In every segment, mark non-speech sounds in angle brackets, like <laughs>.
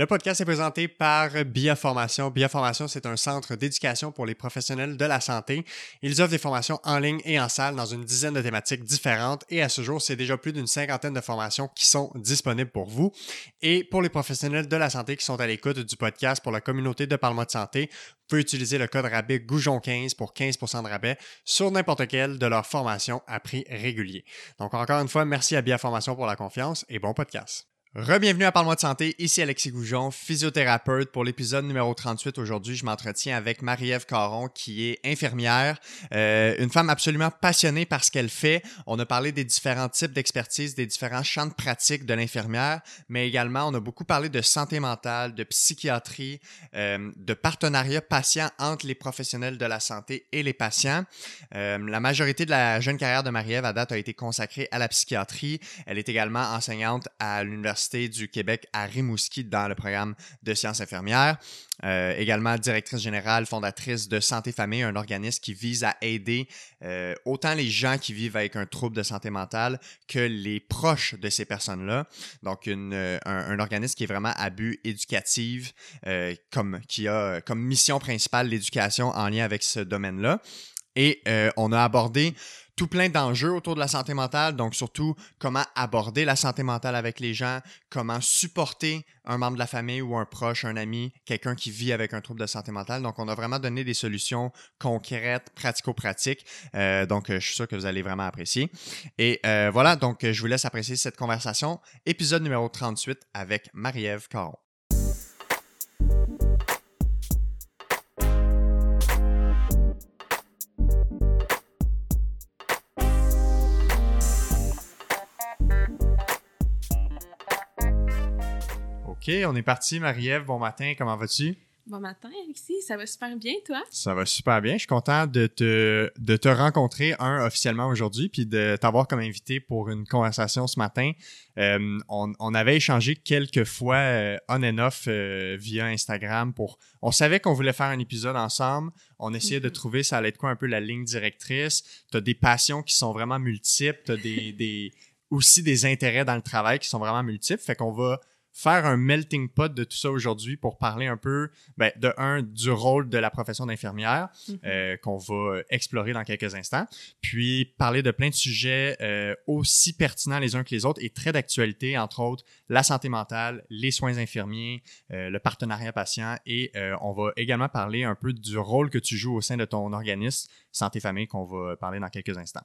Le podcast est présenté par Biaformation. Biaformation, c'est un centre d'éducation pour les professionnels de la santé. Ils offrent des formations en ligne et en salle dans une dizaine de thématiques différentes et à ce jour, c'est déjà plus d'une cinquantaine de formations qui sont disponibles pour vous. Et pour les professionnels de la santé qui sont à l'écoute du podcast pour la communauté de Parlement de santé, vous pouvez utiliser le code rabais Goujon15 pour 15% de rabais sur n'importe quelle de leurs formations à prix régulier. Donc encore une fois, merci à Biaformation pour la confiance et bon podcast. Rebienvenue à Parle-moi de santé, ici Alexis Goujon, physiothérapeute. Pour l'épisode numéro 38 aujourd'hui, je m'entretiens avec Marie-Ève Caron qui est infirmière, euh, une femme absolument passionnée par ce qu'elle fait. On a parlé des différents types d'expertise, des différents champs de pratique de l'infirmière, mais également on a beaucoup parlé de santé mentale, de psychiatrie, euh, de partenariat patient entre les professionnels de la santé et les patients. Euh, la majorité de la jeune carrière de Marie-Ève à date a été consacrée à la psychiatrie. Elle est également enseignante à l'Université du Québec à Rimouski dans le programme de sciences infirmières. Euh, également directrice générale, fondatrice de Santé Famille, un organisme qui vise à aider euh, autant les gens qui vivent avec un trouble de santé mentale que les proches de ces personnes-là. Donc, euh, un, un, organisme qui est vraiment à but éducatif, comme, qui a comme mission principale l'éducation en lien avec ce domaine-là. Et on a abordé tout plein d'enjeux autour de la santé mentale, donc surtout comment aborder la santé mentale avec les gens, comment supporter un membre de la famille ou un proche, un ami, quelqu'un qui vit avec un trouble de santé mentale. Donc, on a vraiment donné des solutions concrètes, pratico-pratiques. Euh, donc, je suis sûr que vous allez vraiment apprécier. Et euh, voilà, donc je vous laisse apprécier cette conversation. Épisode numéro 38 avec Marie-Ève Caron. OK, on est parti, Marie-Ève. Bon matin, comment vas-tu? Bon matin, Alexis. Ça va super bien, toi? Ça va super bien. Je suis content de te, de te rencontrer, un, officiellement aujourd'hui, puis de t'avoir comme invité pour une conversation ce matin. Euh, on, on, avait échangé quelques fois euh, on and off euh, via Instagram pour... On savait qu'on voulait faire un épisode ensemble. On essayait de mm-hmm. trouver, ça allait être quoi un peu la ligne directrice. Tu as des passions qui sont vraiment multiples. Tu as des, <laughs> des, aussi des intérêts dans le travail qui sont vraiment multiples. Fait qu'on va faire un melting pot de tout ça aujourd'hui pour parler un peu, ben, de un, du rôle de la profession d'infirmière mhm. euh, qu'on va explorer dans quelques instants, puis parler de plein de sujets euh, aussi pertinents les uns que les autres et très d'actualité, entre autres la santé mentale, les soins infirmiers, euh, le partenariat patient et on va également parler un peu du rôle que tu joues au sein de ton organisme Santé Famille qu'on va parler dans quelques instants.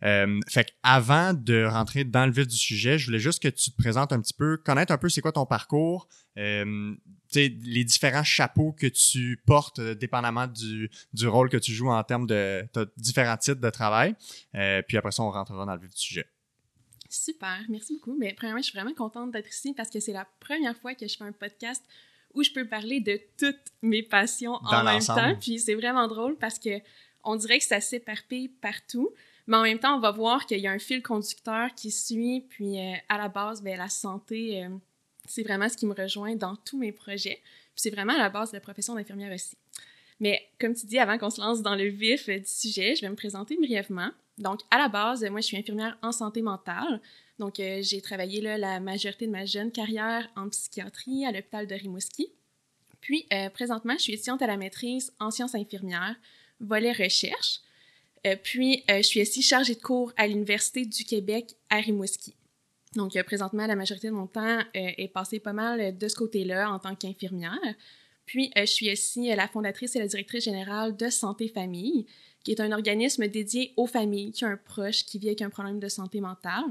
fait avant de rentrer dans le vif du sujet, je voulais juste que tu te présentes un petit peu, connaître un peu c'est quoi ton parcours, euh, les différents chapeaux que tu portes, euh, dépendamment du, du, rôle que tu joues en termes de différents titres de travail. Euh, puis après ça, on rentrera dans le vif du sujet. Super, merci beaucoup. Mais premièrement, je suis vraiment contente d'être ici parce que c'est la première fois que je fais un podcast où je peux parler de toutes mes passions en même temps. Puis c'est vraiment drôle parce que on dirait que ça s'éparpille partout. Mais en même temps, on va voir qu'il y a un fil conducteur qui suit. Puis à la base, ben, la santé, c'est vraiment ce qui me rejoint dans tous mes projets. Puis c'est vraiment à la base de la profession d'infirmière aussi. Mais comme tu dis, avant qu'on se lance dans le vif du sujet, je vais me présenter brièvement. Donc, à la base, moi, je suis infirmière en santé mentale. Donc, euh, j'ai travaillé là, la majorité de ma jeune carrière en psychiatrie à l'hôpital de Rimouski. Puis, euh, présentement, je suis étudiante à la maîtrise en sciences infirmières, volet recherche. Euh, puis, je suis aussi chargée de cours à l'Université du Québec à Rimouski. Donc, euh, présentement, la majorité de mon temps euh, est passé pas mal de ce côté-là en tant qu'infirmière. Puis, euh, je suis aussi la fondatrice et la directrice générale de Santé Famille, qui est un organisme dédié aux familles qui ont un proche qui vit avec un problème de santé mentale.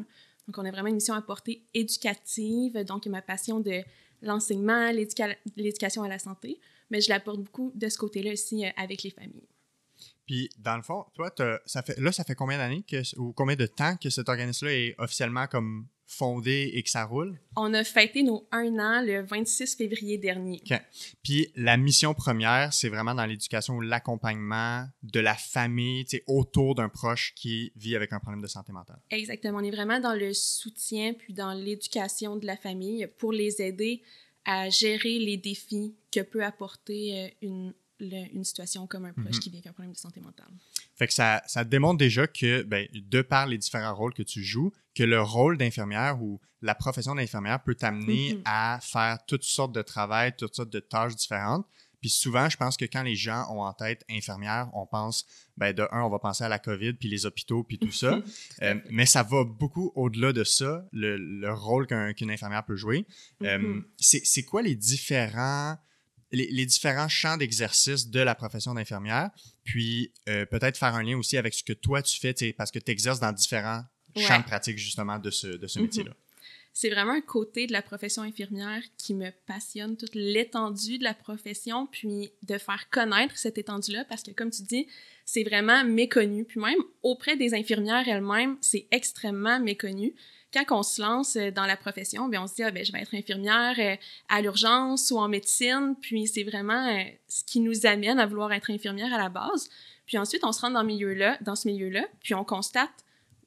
Donc, on a vraiment une mission à portée éducative, donc ma passion de l'enseignement, l'éducation à la santé, mais je l'apporte beaucoup de ce côté-là aussi avec les familles. Puis, dans le fond, toi, ça fait, là, ça fait combien d'années ou combien de temps que cet organisme-là est officiellement comme fondé et que ça roule? On a fêté nos un an le 26 février dernier. OK. Puis la mission première, c'est vraiment dans l'éducation ou l'accompagnement de la famille autour d'un proche qui vit avec un problème de santé mentale. Exactement. On est vraiment dans le soutien puis dans l'éducation de la famille pour les aider à gérer les défis que peut apporter euh, une, une situation comme un proche mhm. qui vit avec un problème de santé mentale. Fait que ça, ça démontre déjà que, ben, de par les différents rôles que tu joues, que le rôle d'infirmière ou la profession d'infirmière peut t'amener mm-hmm. à faire toutes sortes de travail, toutes sortes de tâches différentes. Puis souvent, je pense que quand les gens ont en tête infirmière, on pense, ben de un, on va penser à la COVID, puis les hôpitaux, puis tout ça. <laughs> Euh, mais ça va beaucoup au-delà de ça, le, rôle qu'une infirmière peut jouer. Euh, mm-hmm. c'est quoi les différents, les, différents champs d'exercice de la profession d'infirmière? Puis euh, peut-être faire un lien aussi avec ce que toi tu fais, parce que tu exerces dans différents champs de pratique justement de ce, de ce mm-hmm. métier-là c'est vraiment un côté de la profession infirmière qui me passionne, toute l'étendue de la profession, puis de faire connaître cette étendue-là, parce que comme tu dis, c'est vraiment méconnu. Puis même auprès des infirmières elles-mêmes, c'est extrêmement méconnu. Quand on se lance euh, dans la profession, bien, on se dit, ah, ben, je vais être infirmière euh, à l'urgence ou en médecine, puis c'est vraiment euh, ce qui nous amène à vouloir être infirmière à la base. Puis ensuite, on se rend dans, ce milieu-là, puis on constate,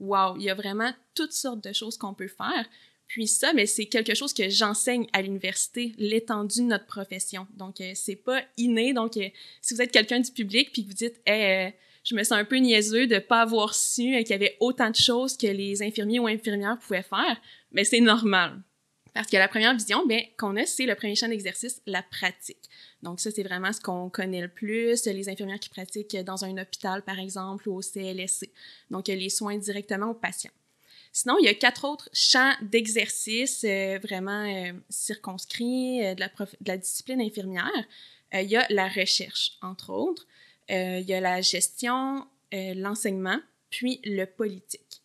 wow, il y a vraiment toutes sortes de choses qu'on peut faire. Puis ça, mais c'est quelque chose que j'enseigne à l'université, l'étendue de notre profession. Donc, c'est pas inné. Donc, si vous êtes quelqu'un du public puis que vous dites, hey, je me sens un peu niaiseux de pas avoir su qu'il y avait autant de choses que les infirmiers ou infirmières pouvaient faire, mais c'est normal. Parce que la première vision ben, qu'on a, c'est le premier champ d'exercice, la pratique. Donc ça, c'est vraiment ce qu'on connaît le plus, les infirmières qui pratiquent dans un hôpital, par exemple, ou au CLSC. Donc les soins directement aux patients. Sinon, il y a quatre autres champs d'exercice euh, vraiment euh, circonscrits euh, de, la de, la discipline infirmière. il y a la recherche, entre autres. Il y a la gestion, l'enseignement, puis le politique.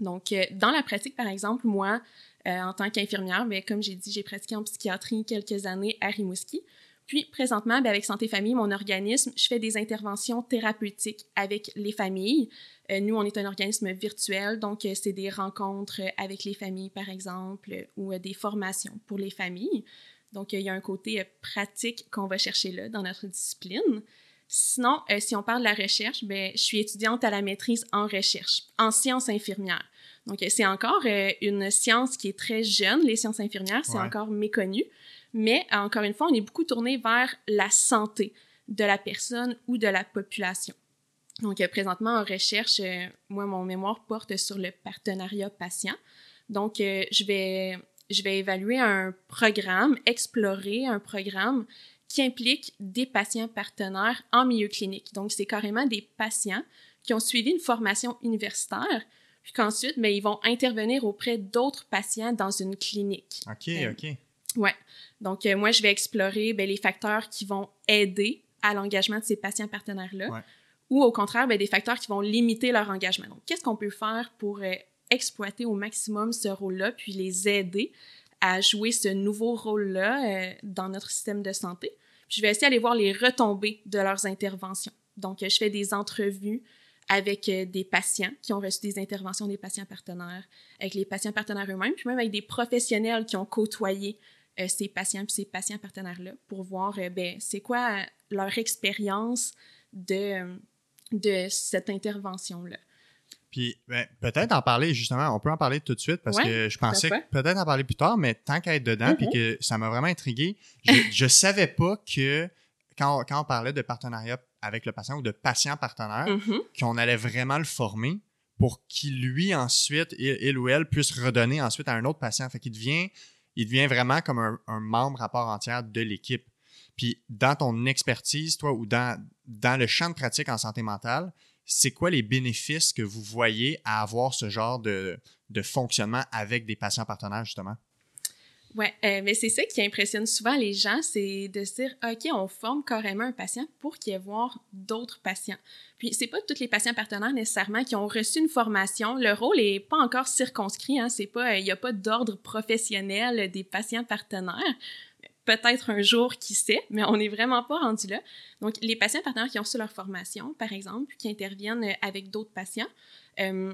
Donc, dans la pratique, par exemple, moi, en tant qu'infirmière, ben, comme j'ai dit, j'ai pratiqué en psychiatrie quelques années à Rimouski. Puis présentement, ben, avec Santé Famille, mon organisme, je fais des interventions thérapeutiques avec les familles. Euh, nous, on est un organisme virtuel, donc euh, c'est des rencontres avec les familles, par exemple, ou euh, des formations pour les familles. Donc, il y a un côté pratique qu'on va chercher là dans notre discipline. Sinon, si on parle de la recherche, ben, je suis étudiante à la maîtrise en recherche, en sciences infirmières. Donc, c'est encore une science qui est très jeune, les sciences infirmières, c'est encore méconnu. Mais encore une fois, on est beaucoup tourné vers la santé de la personne ou de la population. Donc, euh, présentement, en recherche, euh, moi, mon mémoire porte sur le partenariat patient. Donc, euh, je, vais, je vais évaluer un programme, explorer un programme qui implique des patients partenaires en milieu clinique. Donc, c'est carrément des patients qui ont suivi une formation universitaire, puis qu'ensuite, ben, ils vont intervenir auprès d'autres patients dans une clinique. OK, OK. Ouais. Donc, euh, moi, je vais explorer ben, les facteurs qui vont aider à l'engagement de ces patients partenaires-là. Ou au contraire, ben, des facteurs qui vont limiter leur engagement. Donc, qu'est-ce qu'on peut faire pour euh, exploiter au maximum ce rôle-là, puis les aider à jouer ce nouveau rôle-là euh, dans notre système de santé? Puis je vais essayer d'aller voir les retombées de leurs interventions. Donc, je fais des entrevues avec des patients qui ont reçu des interventions des patients partenaires, avec les patients partenaires eux-mêmes, puis même avec des professionnels qui ont côtoyé euh, ces patients puis ces patients partenaires-là pour voir euh, ben, c'est quoi leur expérience de, de cette intervention-là. Puis ben, peut-être en parler justement, on peut en parler tout de suite parce que je pensais peut-être en parler plus tard, mais tant qu'à être dedans, puis mm-hmm. que ça m'a vraiment intrigué, je ne savais pas que quand, quand, on parlait de partenariat avec le patient ou de patient partenaire, mm-hmm. qu'on allait vraiment le former pour qu'il lui ensuite, il, ou elle, puisse redonner ensuite à un autre patient. Fait qu'il devient il devient vraiment comme un, membre à part entière de l'équipe. Puis dans ton expertise, toi, ou dans, dans le champ de pratique en santé mentale, c'est quoi les bénéfices que vous voyez à avoir ce genre de, de fonctionnement avec des patients partenaires, justement? Oui, euh, mais c'est ça qui impressionne souvent les gens, c'est de se dire, OK, on forme carrément un patient pour qu'il y ait voir d'autres patients. Puis, c'est pas tous les patients partenaires nécessairement qui ont reçu une formation. Le rôle est pas encore circonscrit, hein, c'est pas, il n'y a pas d'ordre professionnel des patients partenaires. Peut-être un jour, qui sait, mais on n'est vraiment pas rendu là. Donc, les patients partenaires qui ont reçu leur formation, par exemple, qui interviennent avec d'autres patients, euh,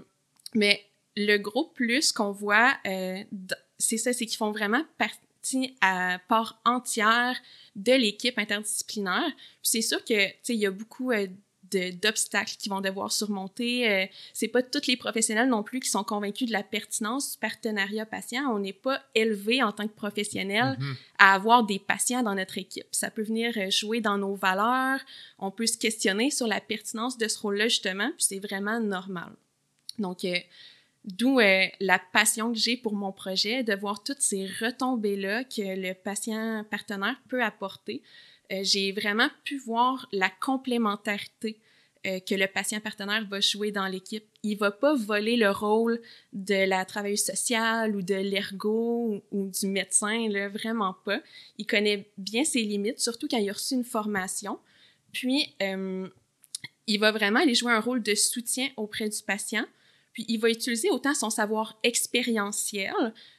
mais le gros plus qu'on voit euh, c'est ça, c'est qu'ils font vraiment partie à part entière de l'équipe interdisciplinaire. C'est sûr que, tu sais, il y a beaucoup euh, d'obstacles qu'ils vont devoir surmonter. Euh, c'est pas tous les professionnels non plus qui sont convaincus de la pertinence du partenariat patient. On n'est pas élevé en tant que professionnel mm-hmm. à avoir des patients dans notre équipe. Ça peut venir euh, jouer dans nos valeurs. On peut se questionner sur la pertinence de ce rôle-là justement, puis c'est vraiment normal. Donc euh, D'où la passion que j'ai pour mon projet, de voir toutes ces retombées-là que le patient partenaire peut apporter. Euh, j'ai vraiment pu voir la complémentarité euh, que le patient partenaire va jouer dans l'équipe. Il va pas voler le rôle de la travailleuse sociale ou de l'ergo ou, du médecin, là, vraiment pas. Il connaît bien ses limites, surtout quand il a reçu une formation. Puis, euh, il va vraiment aller jouer un rôle de soutien auprès du patient puis il va utiliser autant son savoir expérientiel,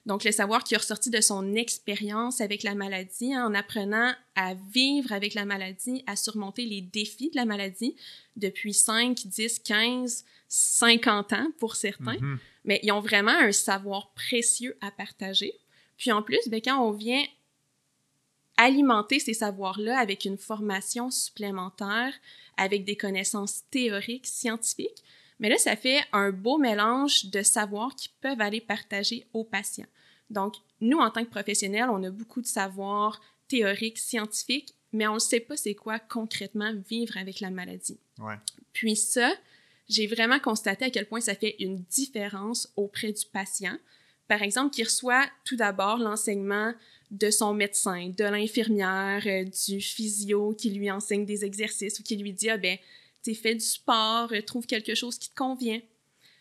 donc le savoir qui est ressorti de son expérience avec la maladie, hein, en apprenant à vivre avec la maladie, à surmonter les défis de la maladie depuis 5, 10, 15, 50 ans pour certains. Mm-hmm. Mais ils ont vraiment un savoir précieux à partager. Puis en plus, ben, quand on vient alimenter ces savoirs-là avec une formation supplémentaire, avec des connaissances théoriques, scientifiques, mais là, ça fait un beau mélange de savoirs qui peuvent aller partager aux patients. Donc, nous, en tant que professionnels, on a beaucoup de savoirs théoriques, scientifiques, mais on ne sait pas c'est quoi concrètement vivre avec la maladie. Ouais. Puis ça, j'ai vraiment constaté à quel point ça fait une différence auprès du patient. Par exemple, qui reçoit tout d'abord l'enseignement de son médecin, de l'infirmière, euh, du physio qui lui enseigne des exercices ou qui lui dit ah ben fais du sport, euh, trouve quelque chose qui te convient.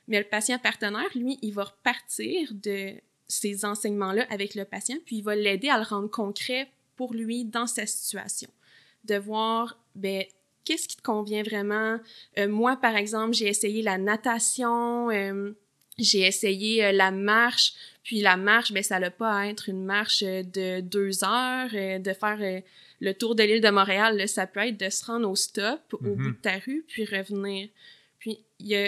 Mais le patient partenaire, lui, il va repartir de ces enseignements-là avec le patient, puis il va l'aider à le rendre concret pour lui dans sa situation. De voir, ben, qu'est-ce qui te convient vraiment? Euh, moi, par exemple, j'ai essayé la natation, euh, j'ai essayé la marche, puis la marche, ben, ça n'a pas à être une marche de deux heures, de faire le tour de l'île de Montréal, ça peut être de se rendre au stop, au bout mhm. de ta rue, puis revenir. Puis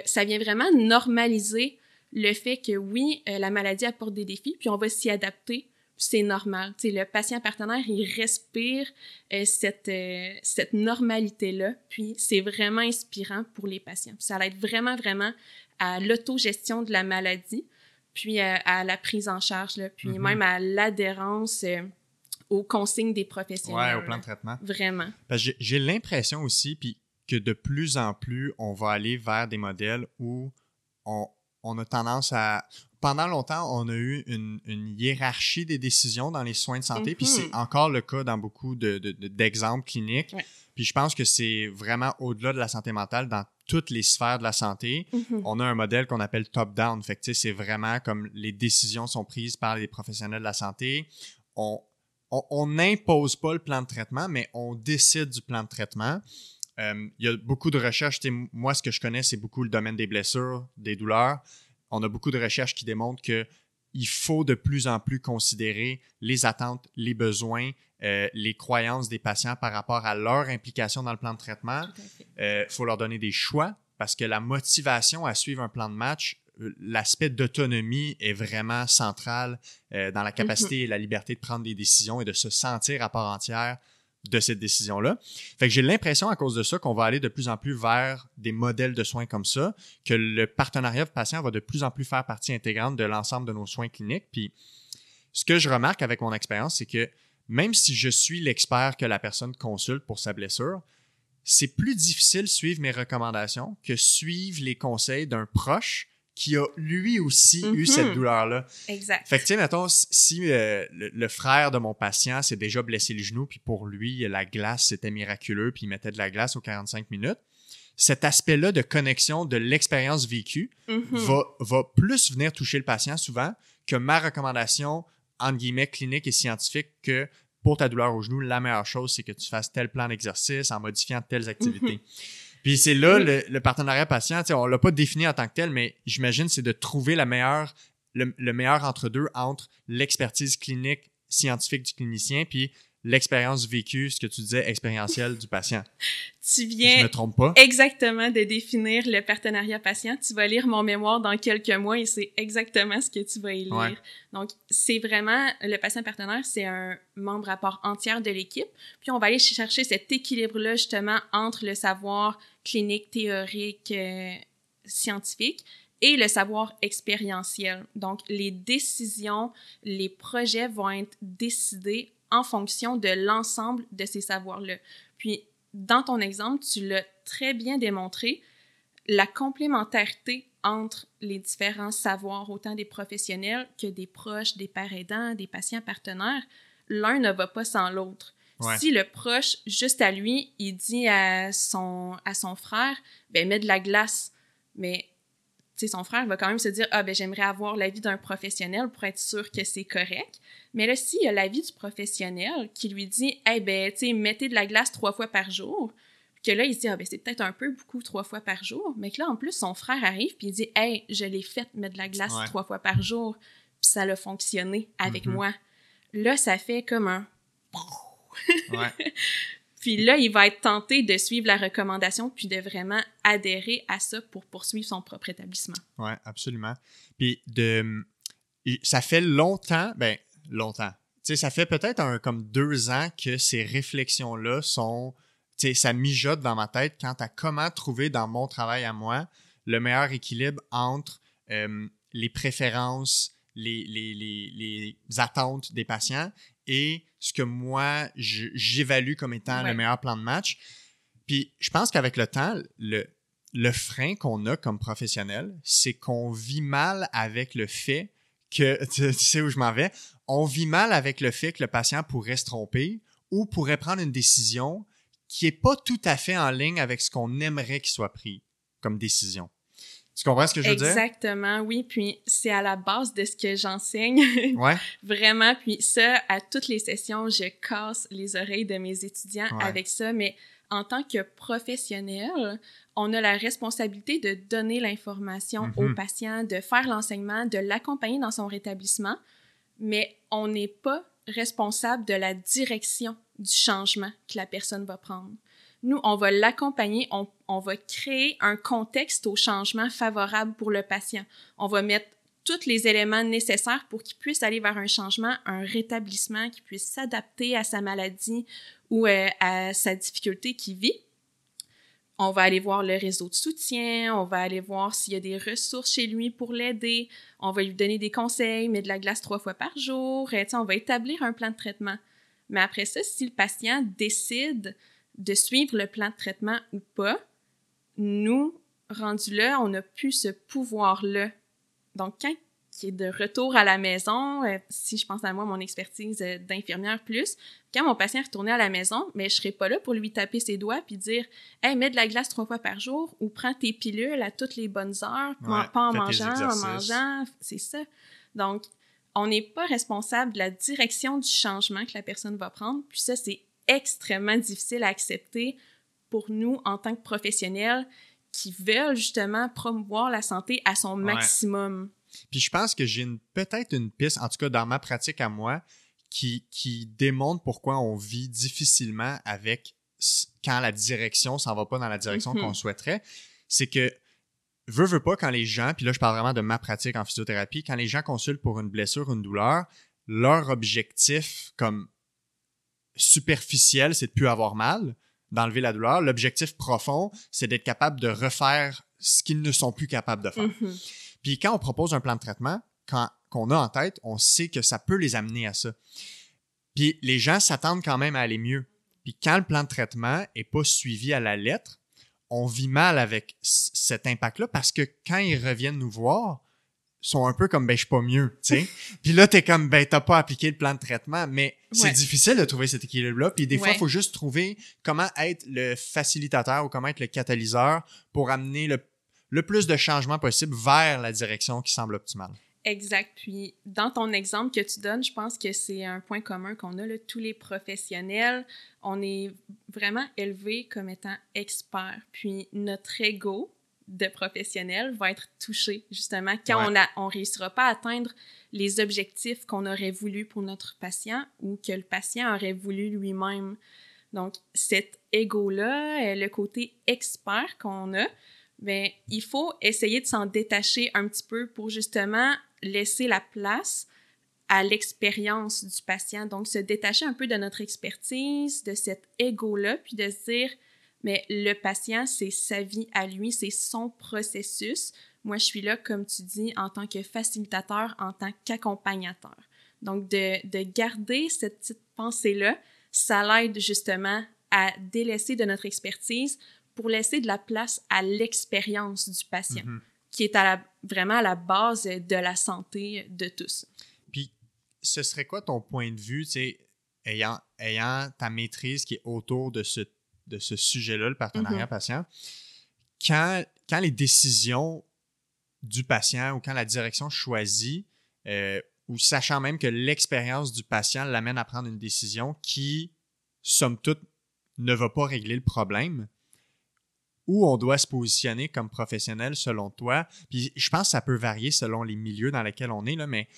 ça vient vraiment normaliser le fait que oui, euh, la maladie apporte des défis, puis on va s'y adapter, c'est normal. sais, le patient partenaire, il respire euh, cette, euh, cette normalité-là, puis c'est vraiment inspirant pour les patients. ça aide vraiment, vraiment à l'autogestion de la maladie, puis à la prise en charge, là, puis mhm. même à l'adhérence aux consignes des professionnels. Ouais, au plan de traitement. Vraiment. J'ai l'impression aussi puis que de plus en plus, on va aller vers des modèles où on, on a tendance à... Pendant longtemps, on a eu une, une hiérarchie des décisions dans les soins de santé, puis c'est mhm. encore le cas dans beaucoup d'exemples de, cliniques. Puis je pense que c'est vraiment au-delà de la santé mentale, dans toutes les sphères de la santé, mhm. on a un modèle qu'on appelle top-down. Fait que c'est vraiment comme les décisions sont prises par les professionnels de la santé. On, on n'impose pas le plan de traitement, mais on décide du plan de traitement. Euh, il y a beaucoup de recherches. Moi, ce que je connais, c'est beaucoup le domaine des blessures, des douleurs. On a beaucoup de recherches qui démontrent qu'il faut de plus en plus considérer les attentes, les besoins, euh, les croyances des patients par rapport à leur implication dans le plan de traitement. Il euh, faut leur donner des choix parce que la motivation à suivre un plan de match l'aspect d'autonomie est vraiment central euh, dans la capacité et la liberté de prendre des décisions et de se sentir à part entière de cette décision-là. Fait que j'ai l'impression à cause de ça qu'on va aller de plus en plus vers des modèles de soins comme ça, que le partenariat patient va de plus en plus faire partie intégrante de l'ensemble de nos soins cliniques. Puis ce que je remarque avec mon expérience, c'est que même si je suis l'expert que la personne consulte pour sa blessure, c'est plus difficile de suivre mes recommandations que suivre les conseils d'un proche qui a lui aussi eu cette mhm. douleur-là. Exact. Fait que, tiens, mettons, si euh, le, frère de mon patient s'est déjà blessé le genou, puis pour lui, la glace, c'était miraculeux, puis il mettait de la glace aux 45 minutes, cet aspect-là de connexion de l'expérience vécue mhm. va, va plus venir toucher le patient souvent que ma recommandation, entre guillemets, clinique et scientifique que pour ta douleur au genou, la meilleure chose, c'est que tu fasses tel plan d'exercice en modifiant telles activités. Mhm. Puis c'est là le, partenariat patient, on l'a pas défini en tant que tel, mais j'imagine c'est de trouver la meilleure, le, meilleur entre deux entre l'expertise clinique scientifique du clinicien puis l'expérience vécue, ce que tu disais, expérientielle du patient. <laughs> Tu viens Je me trompe pas. exactement de définir le partenariat patient. Tu vas lire mon mémoire dans quelques mois et c'est exactement ce que tu vas y lire. Donc, c'est vraiment, le patient partenaire, c'est un membre à part entière de l'équipe. Puis, on va aller chercher cet équilibre-là, justement, entre le savoir clinique, théorique, euh, scientifique et le savoir expérientiel. Donc, les décisions, les projets vont être décidés en fonction de l'ensemble de ces savoirs-là. Puis, dans ton exemple, tu l'as très bien démontré, la complémentarité entre les différents savoirs, autant des professionnels que des proches, des pères aidants, des patients partenaires, l'un ne va pas sans l'autre. Si le proche, juste à lui, il dit à son, à son frère, ben, mets de la glace. Mais son frère va quand même se dire ah ben j'aimerais avoir l'avis d'un professionnel pour être sûr que c'est correct. Mais là s'il y a l'avis du professionnel qui lui dit eh ben tu sais mettez de la glace trois fois par jour, que là il se dit ah ben c'est peut-être un peu beaucoup trois fois par jour, mais que là en plus son frère arrive puis il dit hey je l'ai fait mettre de la glace trois fois par jour puis ça a fonctionné avec mm-hmm. moi. Là ça fait comme un <laughs> ouais. Puis là, il va être tenté de suivre la recommandation puis de vraiment adhérer à ça pour poursuivre son propre établissement. Oui, absolument. Puis de, ça fait longtemps, ben longtemps. Ça fait peut-être un comme deux ans que ces réflexions-là sont, ça mijote dans ma tête quant à comment trouver dans mon travail à moi le meilleur équilibre entre euh, les préférences, les, les, les, les, attentes des patients et ce que moi, j'évalue comme étant le meilleur plan de match. Puis je pense qu'avec le temps, le, le frein qu'on a comme professionnel, c'est qu'on vit mal avec le fait que, tu, sais où je m'en vais, on vit mal avec le fait que le patient pourrait se tromper ou pourrait prendre une décision qui n'est pas tout à fait en ligne avec ce qu'on aimerait qu'il soit pris comme décision. Tu comprends ce que je veux dire? Exactement, oui. Puis c'est à la base de ce que j'enseigne. <laughs> Ouais. Vraiment. Puis ça, à toutes les sessions, je casse les oreilles de mes étudiants avec ça. Mais en tant que professionnel, on a la responsabilité de donner l'information au mhm. patient, de faire l'enseignement, de l'accompagner dans son rétablissement. Mais on n'est pas responsable de la direction du changement que la personne va prendre. Nous, on va l'accompagner, on, va créer un contexte au changement favorable pour le patient. On va mettre tous les éléments nécessaires pour qu'il puisse aller vers un changement, un rétablissement, qu'il puisse s'adapter à sa maladie ou à sa difficulté qu'il vit. On va aller voir le réseau de soutien, on va aller voir s'il y a des ressources chez lui pour l'aider, on va lui donner des conseils, mettre de la glace trois fois par jour, et, on va établir un plan de traitement. Mais après ça, si le patient décide de suivre le plan de traitement ou pas, nous, rendus là, on n'a plus ce pouvoir-là. Donc, quand qui est de retour à la maison, euh, si je pense à moi, mon expertise euh, d'infirmière plus, quand mon patient est retourné à la maison, mais je serai pas là pour lui taper ses doigts puis dire Hey, mets de la glace trois fois par jour ou prends tes pilules à toutes les bonnes heures, pas en mangeant, en mangeant. C'est ça. Donc, on n'est pas responsable de la direction du changement que la personne va prendre. Puis ça, c'est extrêmement difficile à accepter pour nous en tant que professionnels qui veulent justement promouvoir la santé à son maximum. Puis je pense que j'ai peut-être une piste, en tout cas dans ma pratique à moi, qui, qui démontre pourquoi on vit difficilement avec quand la direction s'en va pas dans la direction mm-hmm. qu'on souhaiterait. C'est que veux, veux pas, quand les gens, puis là je parle vraiment de ma pratique en physiothérapie, quand les gens consultent pour une blessure, une douleur, leur objectif comme superficiel, c'est de plus avoir mal, d'enlever la douleur. L'objectif profond, c'est d'être capable de refaire ce qu'ils ne sont plus capables de faire. Mm-hmm. Puis quand on propose un plan de traitement, quand qu'on a en tête, on sait que ça peut les amener à ça. Puis les gens s'attendent quand même à aller mieux. Puis quand le plan de traitement est pas suivi à la lettre, on vit mal avec cet impact-là parce que quand ils reviennent nous voir, sont un peu comme ben je suis pas mieux, tu sais. <laughs> puis là t'es comme ben t'as pas appliqué le plan de traitement, mais c'est difficile de trouver cet équilibre-là. Puis des fois il faut juste trouver comment être le facilitateur ou comment être le catalyseur pour amener le, le plus de changements possible vers la direction qui semble optimale. Exact. Puis dans ton exemple que tu donnes, je pense que c'est un point commun qu'on a là, tous les professionnels, on est vraiment élevés comme étant experts. Puis notre ego de professionnel va être touché, justement, quand on on réussira pas à atteindre les objectifs qu'on aurait voulu pour notre patient ou que le patient aurait voulu lui-même. Donc, cet ego-là, le côté expert qu'on a, ben, il faut essayer de s'en détacher un petit peu pour justement laisser la place à l'expérience du patient. Donc, se détacher un peu de notre expertise, de cet ego-là, puis de se dire, mais le patient, c'est sa vie à lui, c'est son processus. Moi, je suis là, comme tu dis, en tant que facilitateur, en tant qu'accompagnateur. Donc, de, de garder cette petite pensée-là, ça l'aide justement à délaisser de notre expertise pour laisser de la place à l'expérience du patient, mm-hmm. qui est à la, vraiment à la base de la santé de tous. Puis, ce serait quoi ton point de vue, ayant, ayant ta maîtrise qui est autour de ce, de ce sujet-là, le partenariat mm-hmm. patient, quand, quand les décisions du patient ou quand la direction choisit, euh, ou sachant même que l'expérience du patient l'amène à prendre une décision qui, somme toute, ne va pas régler le problème, où on doit se positionner comme professionnel selon toi? Puis je pense que ça peut varier selon les milieux dans lesquels on est, là, mais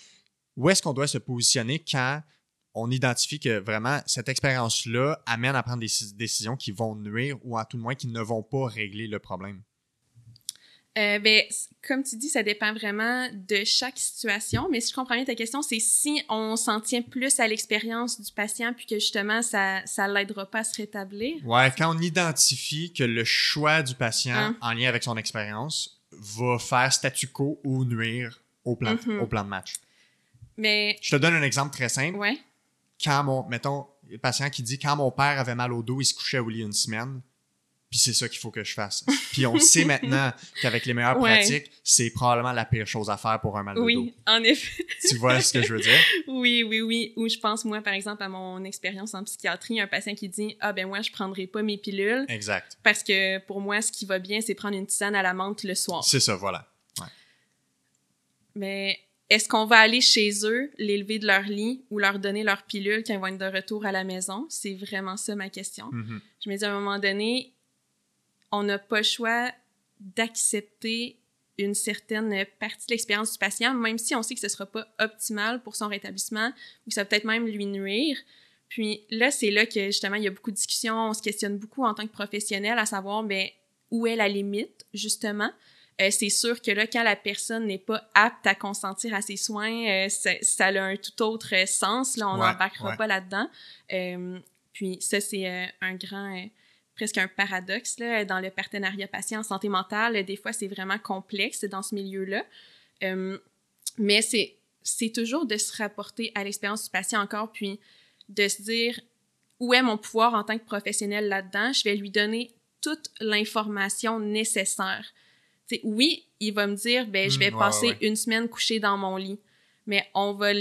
où est-ce qu'on doit se positionner quand on identifie que vraiment cette expérience-là amène à prendre des décisions qui vont nuire ou à tout le moins qui ne vont pas régler le problème? Euh, ben, comme tu dis, ça dépend vraiment de chaque situation. Mais si je comprends bien ta question, c'est si on s'en tient plus à l'expérience du patient puis que justement ça ça l'aidera pas à se rétablir? Ouais, quand on identifie que le choix du patient hein? en lien avec son expérience va faire statu quo ou nuire au plan, mm-hmm. au plan de match. Mais je te donne un exemple très simple. Ouais. Quand mon mettons le patient qui dit quand mon père avait mal au dos, il se couchait au lit une semaine puis c'est ça qu'il faut que je fasse. Puis on sait <laughs> maintenant qu'avec les meilleures pratiques, c'est probablement la pire chose à faire pour un mal de oui, dos. Oui, en effet. tu vois ce que je veux dire? <laughs> Oui, oui, oui. Ou je pense, moi, par exemple, à mon expérience en psychiatrie, un patient qui dit « Ah, ben moi, je prendrai pas mes pilules. » Exact. Parce que pour moi, ce qui va bien, c'est prendre une tisane à la menthe le soir. C'est ça, voilà. Ouais. Mais est-ce qu'on va aller chez eux, les lever de leur lit ou leur donner leur pilule quand ils vont être de retour à la maison? C'est vraiment ça ma question. Mm-hmm. Je me dis à un moment donné, on n'a pas le choix d'accepter une certaine partie de l'expérience du patient, même si on sait que ce ne sera pas optimal pour son rétablissement ou que ça va peut-être même lui nuire. Puis là, c'est là que justement, il y a beaucoup de discussions, on se questionne beaucoup en tant que professionnel à savoir ben, où est la limite, justement? Euh, c'est sûr que là, quand la personne n'est pas apte à consentir à ses soins, euh, ça, a un tout autre sens. Là, on n'embarquera pas là-dedans. Euh, puis ça, c'est un grand presque un paradoxe là, dans le partenariat patient en santé mentale. Des fois, c'est vraiment complexe dans ce milieu-là. Euh, mais c'est, c'est toujours de se rapporter à l'expérience du patient encore, puis de se dire où est mon pouvoir en tant que professionnel là-dedans? Je vais lui donner toute l'information nécessaire. T'sais, oui, il va me dire, ben, je vais mmh, passer une semaine couché dans mon lit, mais on va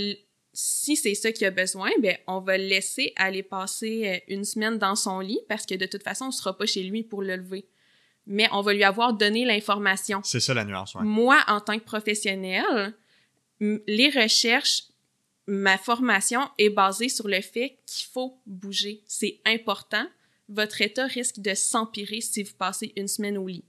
si c'est ça qu'il a besoin, ben on va le laisser aller passer euh, une semaine dans son lit parce que de toute façon, on sera pas chez lui pour le lever. Mais on va lui avoir donné l'information. C'est ça la nuance, ouais. Moi, en tant que professionnel, les recherches, ma formation est basée sur le fait qu'il faut bouger. C'est important. Votre état risque de s'empirer si vous passez une semaine au lit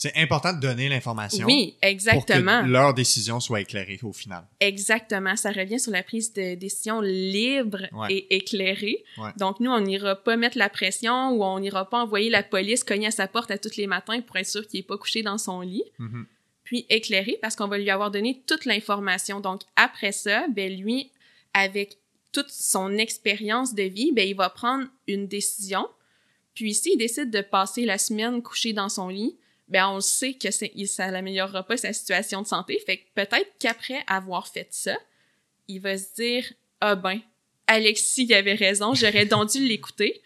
c'est important de donner l'information. Oui, exactement. Pour que leur décision soit éclairée au final. Exactement. Ça revient sur la prise de décision libre et éclairée. Donc, nous, on n'ira pas mettre la pression ou on n'ira pas envoyer la police cogner à sa porte à tous les matins pour être sûr qu'il n'est pas couché dans son lit. Mm-hmm. Puis éclairé parce qu'on va lui avoir donné toute l'information. Donc, après ça, ben lui, avec toute son expérience de vie, ben il va prendre une décision. Puis s'il décide de passer la semaine couché dans son lit, ben on sait que ça n'améliorera pas sa situation de santé. Fait que peut-être qu'après avoir fait ça, il va se dire Ah ben, Alexis il avait raison, j'aurais <laughs> donc dû l'écouter.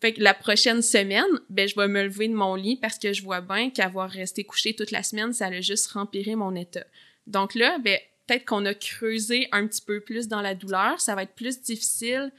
Fait que la prochaine semaine, ben je vais me lever de mon lit parce que je vois bien qu'avoir resté couché toute la semaine, ça allait juste rempirer mon état. Donc là, ben peut-être qu'on a creusé un petit peu plus dans la douleur, ça va être plus difficile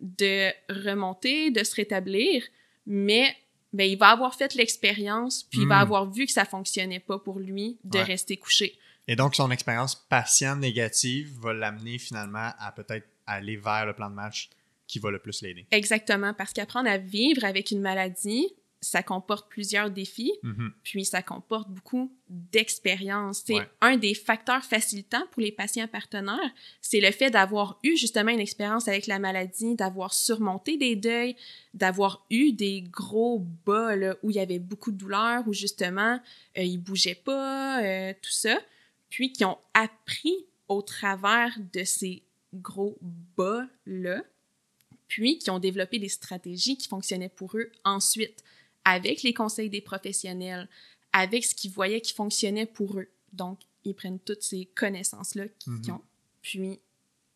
de remonter, de se rétablir, mais ben, il va avoir fait l'expérience, puis il va hmm. avoir vu que ça fonctionnait pas pour lui de rester couché. Et donc, son expérience patient négative va l'amener finalement à peut-être aller vers le plan de match qui va le plus l'aider. Exactement, parce qu'apprendre à vivre avec une maladie, ça comporte plusieurs défis, Mhm. puis ça comporte beaucoup d'expérience. C'est Ouais. un des facteurs facilitants pour les patients partenaires, c'est le fait d'avoir eu justement une expérience avec la maladie, d'avoir surmonté des deuils, d'avoir eu des gros bas là, où il y avait beaucoup de douleur, où justement euh, ils bougeaient pas, euh, tout ça, puis qui ont appris au travers de ces gros bas là, puis qui ont développé des stratégies qui fonctionnaient pour eux ensuite avec les conseils des professionnels, avec ce qu'ils voyaient qui fonctionnait pour eux. Donc, ils prennent toutes ces connaissances-là qu'ils Mhm. ont, puis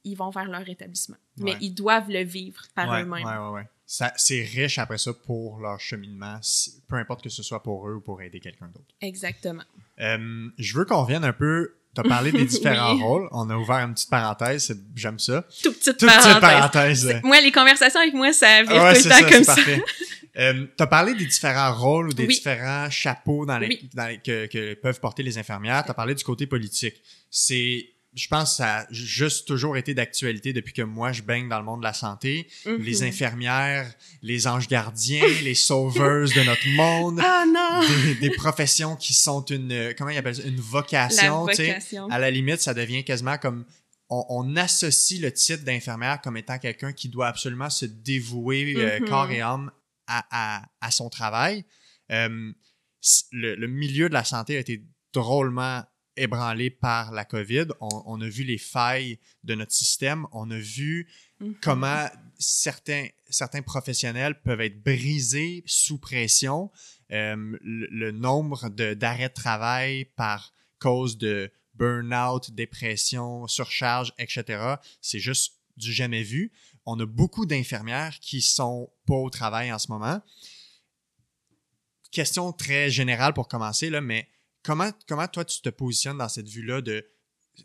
ils vont vers leur établissement. Ouais. Mais ils doivent le vivre par ouais, eux-mêmes. ouais, C'est riche après ça pour leur cheminement, peu importe que ce soit pour eux ou pour aider quelqu'un d'autre. Exactement. Euh, je veux qu'on revienne un peu. Tu as parlé des <laughs> différents Oui. rôles. On a ouvert une petite parenthèse. J'aime ça. Toute petite Toute petite parenthèse. parenthèse. Moi, les conversations avec moi, ça vire Ouais, tout le temps ça, comme ça. parfait. <laughs> Euh, tu as parlé des différents rôles ou des Oui. différents chapeaux dans les, Oui. dans les- que, que peuvent porter les infirmières. Tu as parlé du côté politique. C'est, je pense que ça a juste toujours été d'actualité depuis que moi, je baigne dans le monde de la santé. Les Mhm. infirmières, les anges gardiens, <laughs> les sauveuses de notre monde. Ah non! Des, des professions qui sont une, comment ils appellent ça, une La vocation, sais. vocation. À la limite, ça devient quasiment comme on, on associe le titre d'infirmière comme étant quelqu'un qui doit absolument se dévouer euh, Mhm. corps et âme à, à- à son travail. Euh, le milieu de la santé a été drôlement ébranlé par la COVID. On, on a vu les failles de notre système. On a vu Mhm. comment certains, certains professionnels peuvent être brisés sous pression. Euh, le, le nombre de- d'arrêts de, travail par cause de burn-out, dépression, surcharge, etc., c'est juste du jamais vu. On a beaucoup d'infirmières qui sont pas au travail en ce moment. Question très générale pour commencer, là, mais comment, comment toi tu te positionnes dans cette vue-là de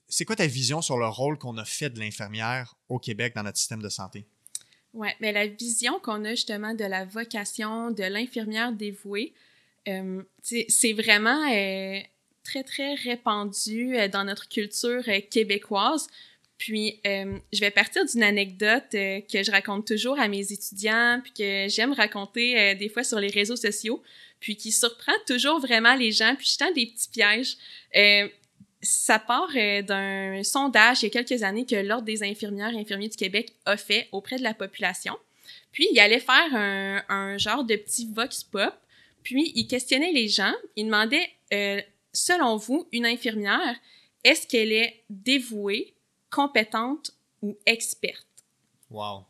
c'est quoi ta vision sur le rôle qu'on a fait de l'infirmière au Québec dans notre système de santé? Ouais, mais la vision qu'on a justement de la vocation de l'infirmière dévouée, euh, c'est vraiment euh, très, très répandu euh, dans notre culture québécoise. Puis, euh, je vais partir d'une anecdote euh, que je raconte toujours à mes étudiants, puis que j'aime raconter euh, des fois sur les réseaux sociaux, puis qui surprend toujours vraiment les gens, puis je tends des petits pièges. Ça part d'un sondage il y a quelques années que l'Ordre des infirmières et infirmiers du Québec a fait auprès de la population. Puis, il allait faire un, genre de petit vox pop. Puis, il questionnait les gens. Il demandait, selon vous, une infirmière, est-ce qu'elle est dévouée, compétente ou experte? Wow.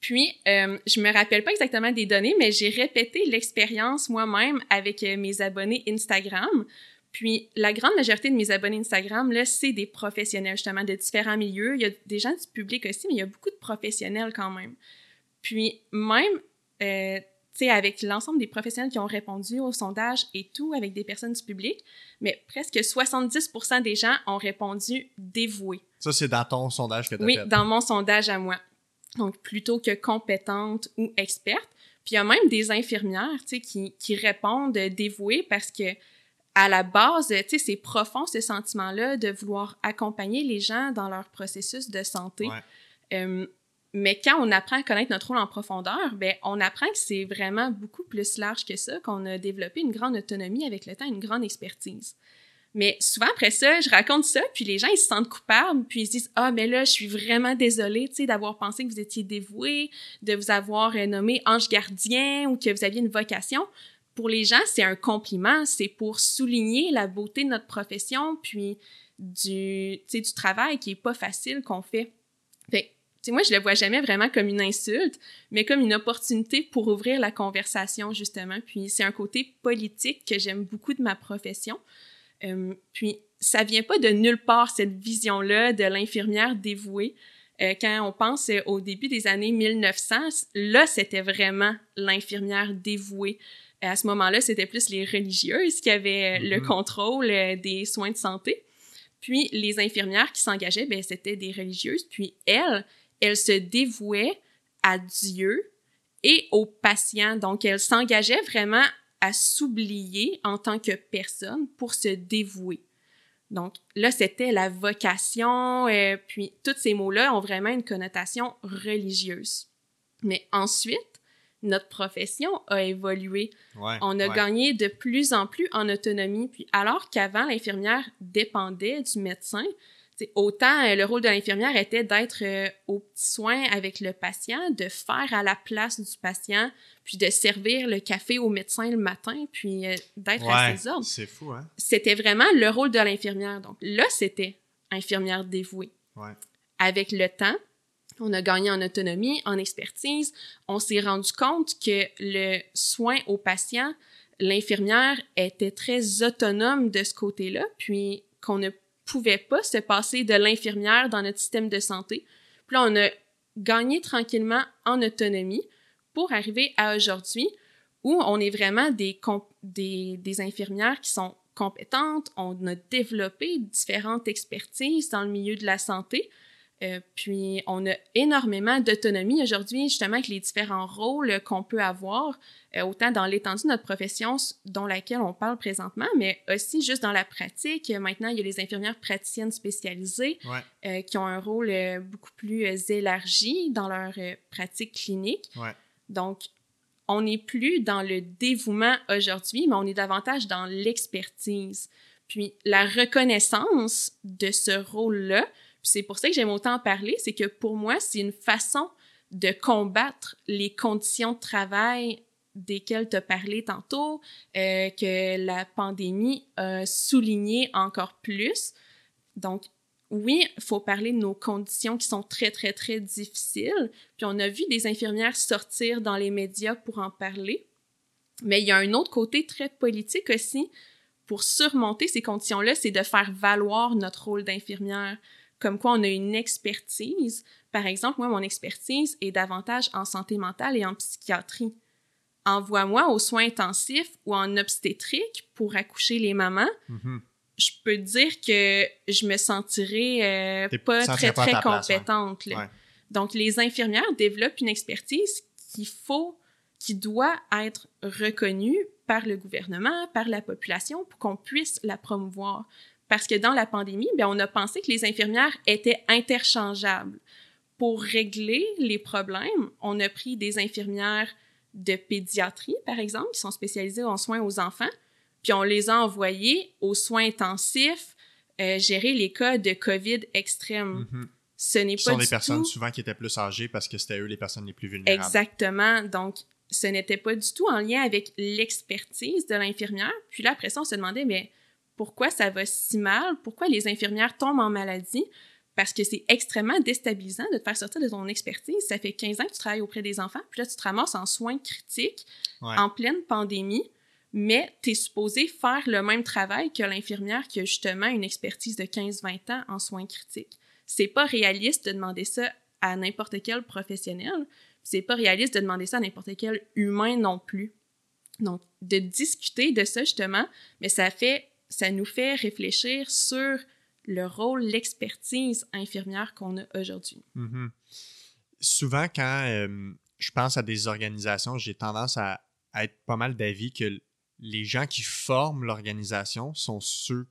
Puis, euh, je me rappelle pas exactement des données, mais j'ai répété l'expérience moi-même avec euh, mes abonnés Instagram. Puis, la grande majorité de mes abonnés Instagram, là, c'est des professionnels, justement, de différents milieux. Il y a des gens du public aussi, mais il y a beaucoup de professionnels quand même. Puis, même, euh, tu sais, avec l'ensemble des professionnels qui ont répondu au sondage et tout, avec des personnes du public, mais presque 70% des gens ont répondu dévoués. Ça, c'est dans ton sondage que tu as Oui, fait. dans mon sondage à moi. Donc, plutôt que compétente ou experte. Puis, il y a même des infirmières, tu sais, qui, qui répondent dévouées parce que, à la base, tu sais, c'est profond ce sentiment-là de vouloir accompagner les gens dans leur processus de santé. Ouais. Euh, mais quand on apprend à connaître notre rôle en profondeur, ben, on apprend que c'est vraiment beaucoup plus large que ça, qu'on a développé une grande autonomie avec le temps, une grande expertise. Mais souvent, après ça, je raconte ça, puis les gens, ils se sentent coupables, puis ils se disent « Ah, mais là, je suis vraiment désolée, tu sais, d'avoir pensé que vous étiez dévoué, de vous avoir euh, nommé ange gardien ou que vous aviez une vocation. » Pour les gens, c'est un compliment, c'est pour souligner la beauté de notre profession, puis du, travail qui est pas facile qu'on fait. Fait moi, je le vois jamais vraiment comme une insulte, mais comme une opportunité pour ouvrir la conversation, justement. Puis c'est un côté politique que j'aime beaucoup de ma profession. Euh, puis ça vient pas de nulle part, cette vision-là de l'infirmière dévouée. Euh, quand on pense euh, au début des années 1900, là, c'était vraiment l'infirmière dévouée. À ce moment-là, c'était plus les religieuses qui avaient le Mhm. contrôle des soins de santé. Puis les infirmières qui s'engageaient, ben, c'était des religieuses. Puis elles, elles se dévouaient à Dieu et aux patients. Donc, elles s'engageaient vraiment à s'oublier en tant que personne pour se dévouer. Donc là, c'était la vocation, euh, puis tous ces mots-là ont vraiment une connotation religieuse. Mais ensuite, notre profession a évolué. on a gagné de plus en plus en autonomie. Puis alors qu'avant, l'infirmière dépendait du médecin, autant euh, le rôle de l'infirmière était d'être euh, au petit soin avec le patient, de faire à la place du patient, puis de servir le café au médecin le matin, puis euh, d'être à ses ordres. C'est fou, hein? C'était vraiment le rôle de l'infirmière. Donc là, c'était infirmière dévouée. Avec le temps, on a gagné en autonomie, en expertise. On s'est rendu compte que le soin au patient, l'infirmière était très autonome de ce côté-là, puis qu'on ne pouvait pas se passer de l'infirmière dans notre système de santé. Puis là, on a gagné tranquillement en autonomie pour arriver à aujourd'hui où on est vraiment des, des, des infirmières qui sont compétentes, on a développé différentes expertises dans le milieu de la santé, euh, puis, on a énormément d'autonomie aujourd'hui, justement, avec les différents rôles qu'on peut avoir, euh, autant dans l'étendue de notre profession dont laquelle on parle présentement, mais aussi juste dans la pratique. Maintenant, il y a les infirmières praticiennes spécialisées euh, qui ont un rôle beaucoup plus élargi dans leur pratique clinique. Donc, on n'est plus dans le dévouement aujourd'hui, mais on est davantage dans l'expertise. Puis, la reconnaissance de ce rôle-là, c'est pour ça que j'aime autant en parler, c'est que pour moi, c'est une façon de combattre les conditions de travail desquelles tu as parlé tantôt, euh, que la pandémie a souligné encore plus. Donc, oui, il faut parler de nos conditions qui sont très, très, très difficiles. Puis on a vu des infirmières sortir dans les médias pour en parler. Mais il y a un autre côté très politique aussi pour surmonter ces conditions-là, c'est de faire valoir notre rôle d'infirmière comme quoi on a une expertise. Par exemple, moi, mon expertise est davantage en santé mentale et en psychiatrie. Envoie-moi aux soins intensifs ou en obstétrique pour accoucher les mamans. Mm-hmm. Je peux dire que je me sentirais euh, pas très, très compétente. Donc, les infirmières développent une expertise qu'il faut, qui doit être reconnue par le gouvernement, par la population, pour qu'on puisse la promouvoir. Parce que dans la pandémie, bien, on a pensé que les infirmières étaient interchangeables. Pour régler les problèmes, on a pris des infirmières de pédiatrie, par exemple, qui sont spécialisées en soins aux enfants, puis on les a envoyées aux soins intensifs, euh, gérer les cas de COVID extrêmes. Mm-hmm. Ce n'est pas Ce sont des personnes souvent qui étaient plus âgées parce que c'était eux les personnes les plus vulnérables. Exactement. Donc, ce n'était pas du tout en lien avec l'expertise de l'infirmière. Puis là, après ça, on se demandait, mais pourquoi ça va si mal, pourquoi les infirmières tombent en maladie, parce que c'est extrêmement déstabilisant de te faire sortir de ton expertise. Ça fait 15 ans que tu travailles auprès des enfants, puis là, tu te ramasses en soins critiques, en pleine pandémie, mais tu es supposé faire le même travail que l'infirmière qui a justement une expertise de 15-20 ans en soins critiques. C'est pas réaliste de demander ça à n'importe quel professionnel, c'est pas réaliste de demander ça à n'importe quel humain non plus. Donc, de discuter de ça, justement, mais ça fait ça nous fait réfléchir sur le rôle, l'expertise infirmière qu'on a aujourd'hui. Mm-hmm. Souvent, quand euh, je pense à des organisations, j'ai tendance à, être pas mal d'avis que les gens qui forment l'organisation sont ceux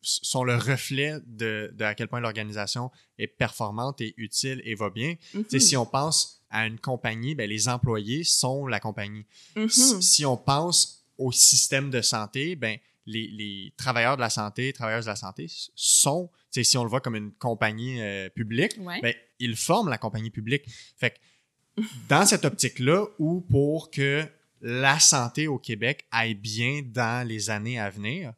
sont le reflet de, à quel point l'organisation est performante et utile et va bien. Mm-hmm. Si on pense à une compagnie, ben, les employés sont la compagnie. Mm-hmm. Si on pense au système de santé, ben, les, travailleurs de la santé, travailleuses de la santé sont, si on le voit comme une compagnie euh, publique, ben, ils forment la compagnie publique. Fait que dans cette optique-là, ou pour que la santé au Québec aille bien dans les années à venir,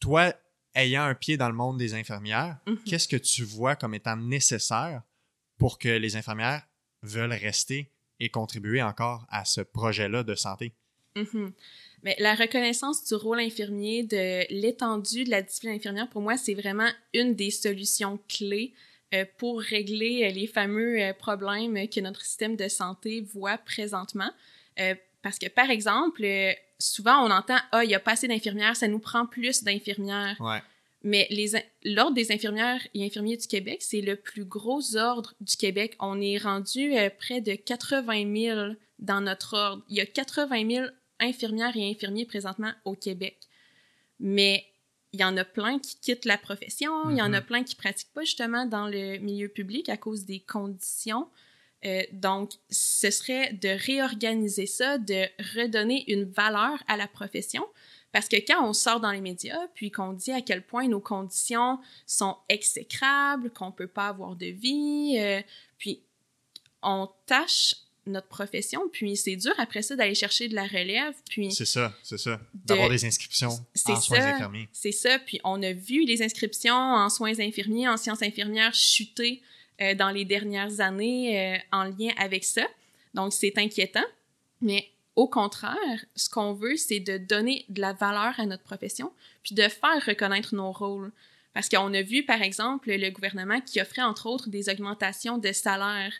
toi, ayant un pied dans le monde des infirmières, mm-hmm. qu'est-ce que tu vois comme étant nécessaire pour que les infirmières veulent rester et contribuer encore à ce projet-là de santé? Mm-hmm. Mais la reconnaissance du rôle infirmier, de l'étendue de la discipline infirmière, pour moi, c'est vraiment une des solutions clés euh, pour régler euh, les fameux euh, problèmes que notre système de santé voit présentement. parce que, par exemple, souvent on entend Ah, il n'y a pas assez d'infirmières, ça nous prend plus d'infirmières. Mais l'Ordre des infirmières et infirmiers du Québec, c'est le plus gros ordre du Québec. On est rendu près de 80 000 dans notre ordre. Il y a 80 000 infirmières et infirmiers présentement au Québec. Mais il y en a plein qui quittent la profession, il y en a mm-hmm. plein qui pratiquent pas justement dans le milieu public à cause des conditions. Euh, donc, ce serait de réorganiser ça, de redonner une valeur à la profession. Parce que quand on sort dans les médias, puis qu'on dit à quel point nos conditions sont exécrables, qu'on peut pas avoir de vie, euh, puis on tâche notre profession, puis c'est dur après ça d'aller chercher de la relève, puis... C'est ça, c'est ça, d'avoir des inscriptions en soins infirmiers. C'est ça, puis on a vu les inscriptions en soins infirmiers, en sciences infirmières chuter euh, dans les dernières années euh, en lien avec ça. Donc, c'est inquiétant. Mais au contraire, ce qu'on veut, c'est de donner de la valeur à notre profession, puis de faire reconnaître nos rôles. Parce qu'on a vu, par exemple, le gouvernement qui offrait, entre autres, des augmentations de salaire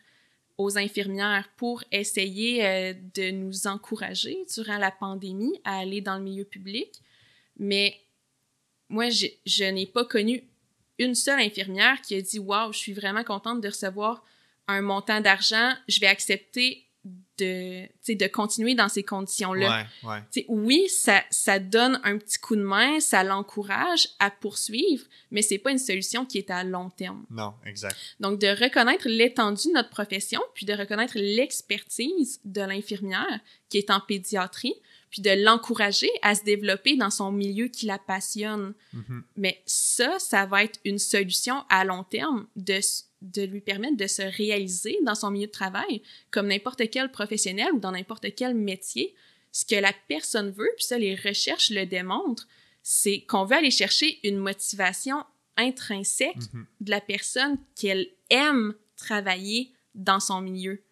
aux infirmières pour essayer euh, de nous encourager durant la pandémie à aller dans le milieu public. Mais moi, je, je n'ai pas connu une seule infirmière qui a dit Waouh, je suis vraiment contente de recevoir un montant d'argent, je vais accepter de, de continuer dans ces conditions-là. Ouais, ouais. Oui, ça, ça donne un petit coup de main, ça l'encourage à poursuivre, mais c'est pas une solution qui est à long terme. Non, exact. Donc, de reconnaître l'étendue de notre profession, puis de reconnaître l'expertise de l'infirmière qui est en pédiatrie, puis de l'encourager à se développer dans son milieu qui la passionne. Mhm. Mais ça, ça va être une solution à long terme de, de lui permettre de se réaliser dans son milieu de travail comme n'importe quel professionnel ou dans n'importe quel métier. Ce que la personne veut, puis ça, les recherches le démontrent, c'est qu'on veut aller chercher une motivation intrinsèque Mhm. de la personne qu'elle aime travailler dans son milieu.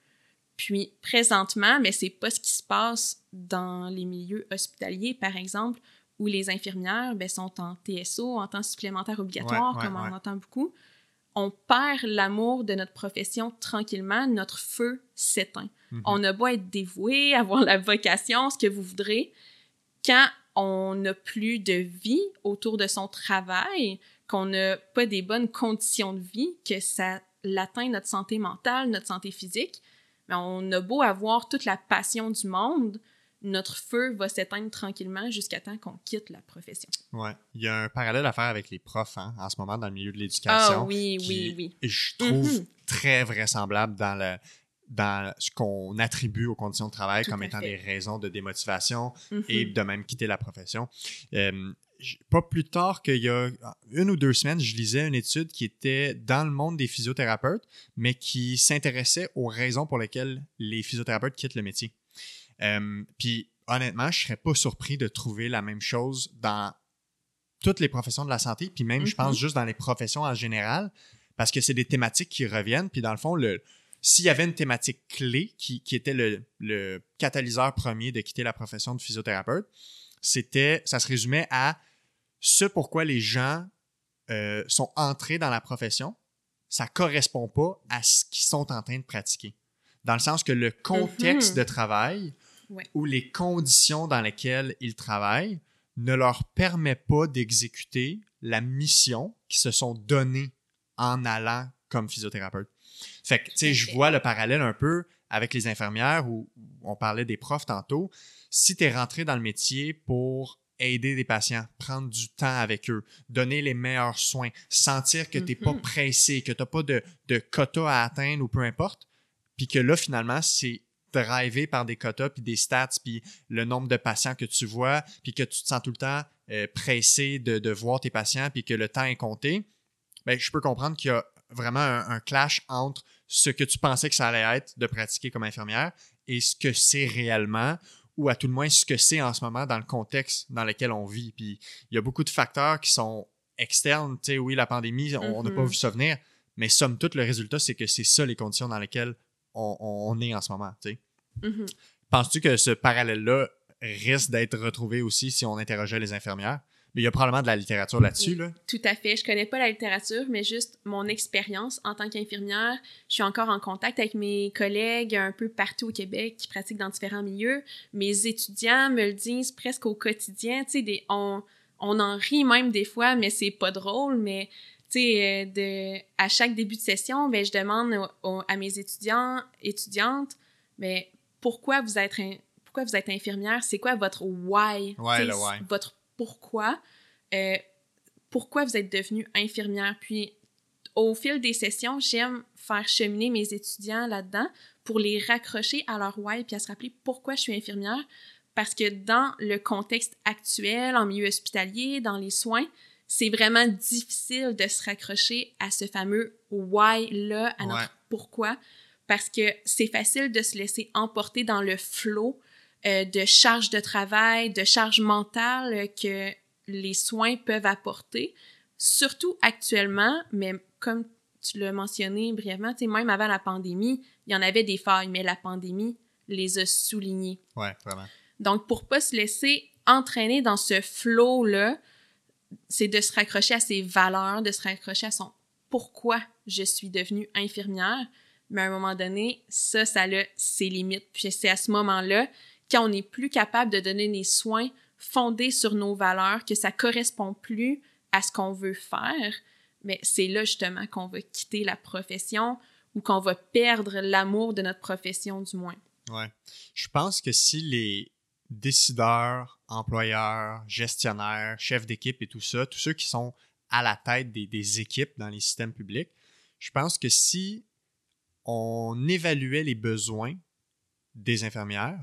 Puis présentement, mais c'est pas ce qui se passe dans les milieux hospitaliers, par exemple, où les infirmières ben, sont en TSO, en temps supplémentaire obligatoire, Ouais, ouais, comme ouais. on entend beaucoup. On perd l'amour de notre profession tranquillement, notre feu s'éteint. Mhm. On a beau être dévoué, <laughs> avoir la vocation, ce que vous voudrez, quand on n'a plus de vie autour de son travail, qu'on n'a pas des bonnes conditions de vie, que ça l'atteint notre santé mentale, notre santé physique, mais on a beau avoir toute la passion du monde, notre feu va s'éteindre tranquillement jusqu'à temps qu'on quitte la profession. Ouais. Il y a un parallèle à faire avec les profs hein, en ce moment dans le milieu de l'éducation. Ah oui, qui, oui, oui. Je trouve Mhm. très vraisemblable dans le dans ce qu'on attribue aux conditions de travail Tout comme étant fait. des raisons de démotivation Mhm. et de même quitter la profession. Euh, pas plus tard qu'il y a une ou deux semaines, je lisais une étude qui était dans le monde des physiothérapeutes, mais qui s'intéressait aux raisons pour lesquelles les physiothérapeutes quittent le métier. Euh, Puis honnêtement, je serais pas surpris de trouver la même chose dans toutes les professions de la santé, puis même, je Mhm. pense, juste dans les professions en général, parce que c'est des thématiques qui reviennent. Puis dans le fond, le, s'il y avait une thématique clé qui, qui était le, le catalyseur premier de quitter la profession de physiothérapeute, c'était, ça se résumait à ce pourquoi les gens euh, sont entrés dans la profession, ça correspond pas à ce qu'ils sont en train de pratiquer. Dans le sens que le contexte Mhm. de travail Ouais. ou les conditions dans lesquelles ils travaillent ne leur permet pas d'exécuter la mission qu'ils se sont donnée en allant comme physiothérapeute. Fait que, tu sais, je vois le parallèle un peu avec les infirmières où on parlait des profs tantôt. Si tu es rentré dans le métier pour aider des patients, prendre du temps avec eux, donner les meilleurs soins, sentir que tu n'es pas Mhm. pressé, que tu n'as pas de, de quota à atteindre ou peu importe, puis que là, finalement, c'est drivé par des quotas, puis des stats, puis le nombre de patients que tu vois, puis que tu te sens tout le temps euh, pressé de, de voir tes patients, puis que le temps est compté, ben, je peux comprendre qu'il y a vraiment un, un clash entre ce que tu pensais que ça allait être de pratiquer comme infirmière et ce que c'est réellement, ou à tout le moins ce que c'est en ce moment dans le contexte dans lequel on vit. Puis il y a beaucoup de facteurs qui sont externes. Tu sais, oui, la pandémie, on n'a pas Mhm. vu ça venir, mais somme toute, le résultat, c'est que c'est ça les conditions dans lesquelles on, on est en ce moment. tu sais. Mhm. Penses-tu que ce parallèle-là risque d'être retrouvé aussi si on interrogeait les infirmières? Mais il y a probablement de la littérature là-dessus. Là. Tout à fait. Je connais pas la littérature, mais juste mon expérience en tant qu'infirmière. Je suis encore en contact avec mes collègues un peu partout au Québec qui pratiquent dans différents milieux. Mes étudiants me le disent presque au quotidien. Tu sais, on, on en rit même des fois, mais c'est pas drôle. Mais sais, euh, de, à chaque début de session, ben, je demande au- au- à mes étudiants, étudiantes, mais pourquoi vous êtes, in- pourquoi vous êtes infirmière? C'est quoi votre why? Ouais, Tu sais, le why. Votre pourquoi? Euh, pourquoi vous êtes devenue infirmière? Puis, au fil des sessions, j'aime faire cheminer mes étudiants là-dedans pour les raccrocher à leur why puis à se rappeler pourquoi je suis infirmière. Parce que dans le contexte actuel, en milieu hospitalier, dans les soins, c'est vraiment difficile de se raccrocher à ce fameux why-là, à notre pourquoi, parce que c'est facile de se laisser emporter dans le flot euh, de charges de travail, de charges mentales que les soins peuvent apporter, surtout actuellement, mais comme tu l'as mentionné brièvement, même avant la pandémie, il y en avait des failles, mais la pandémie les a soulignées. Ouais, vraiment. Donc, pour pas se laisser entraîner dans ce flot-là, c'est de se raccrocher à ses valeurs, de se raccrocher à son pourquoi je suis devenue infirmière. Mais à un moment donné, ça, ça a ses limites. Puis c'est à ce moment-là, quand on n'est plus capable de donner des soins fondés sur nos valeurs, que ça correspond plus à ce qu'on veut faire, mais c'est là justement qu'on va quitter la profession ou qu'on va perdre l'amour de notre profession du moins. Ouais. Je pense que si les décideurs, employeurs, gestionnaires, chefs d'équipe et tout ça, tous ceux qui sont à la tête des, des, équipes dans les systèmes publics, je pense que si on évaluait les besoins des infirmières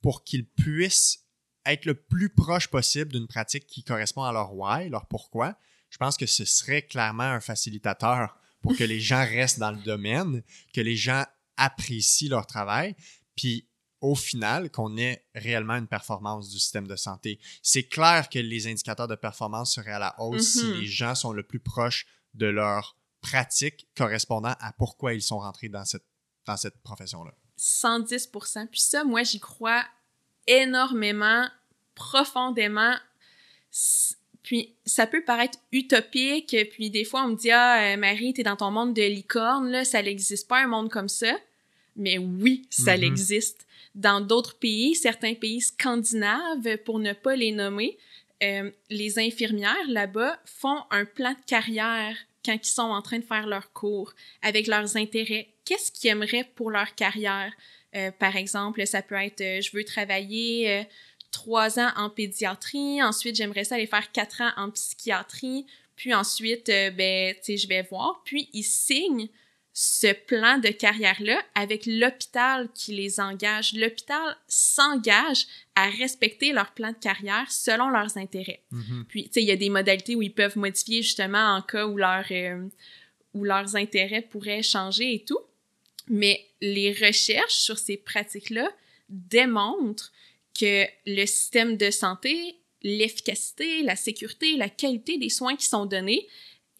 pour qu'ils puissent être le plus proche possible d'une pratique qui correspond à leur why, leur pourquoi, je pense que ce serait clairement un facilitateur pour que les <laughs> gens restent dans le domaine, que les gens apprécient leur travail, puis au final, qu'on ait réellement une performance du système de santé. C'est clair que les indicateurs de performance seraient à la hausse si mm-hmm. les gens sont le plus proches de leur pratique correspondant à pourquoi ils sont rentrés dans cette, dans cette profession-là. 110 Puis ça, moi, j'y crois énormément, profondément. Puis ça peut paraître utopique, puis des fois on me dit ah euh, Marie, t'es dans ton monde de licorne là, ça n'existe pas un monde comme ça. Mais oui, ça mm-hmm. existe. Dans d'autres pays, certains pays scandinaves, pour ne pas les nommer, euh, les infirmières là-bas font un plan de carrière quand ils sont en train de faire leur cours, avec leurs intérêts. Qu'est-ce qu'ils aimeraient pour leur carrière? Euh, par exemple, ça peut être euh, je veux travailler trois ans en pédiatrie, ensuite j'aimerais ça aller faire quatre ans en psychiatrie, puis ensuite, ben, tu sais, je vais voir. Puis ils signent ce plan de carrière-là avec l'hôpital qui les engage. L'hôpital s'engage à respecter leur plan de carrière selon leurs intérêts. Mm-hmm. Puis, tu sais, il y a des modalités où ils peuvent modifier justement en cas où, leur, euh, où leurs intérêts pourraient changer et tout. Mais les recherches sur ces pratiques-là démontrent que le système de santé, l'efficacité, la sécurité, la qualité des soins qui sont donnés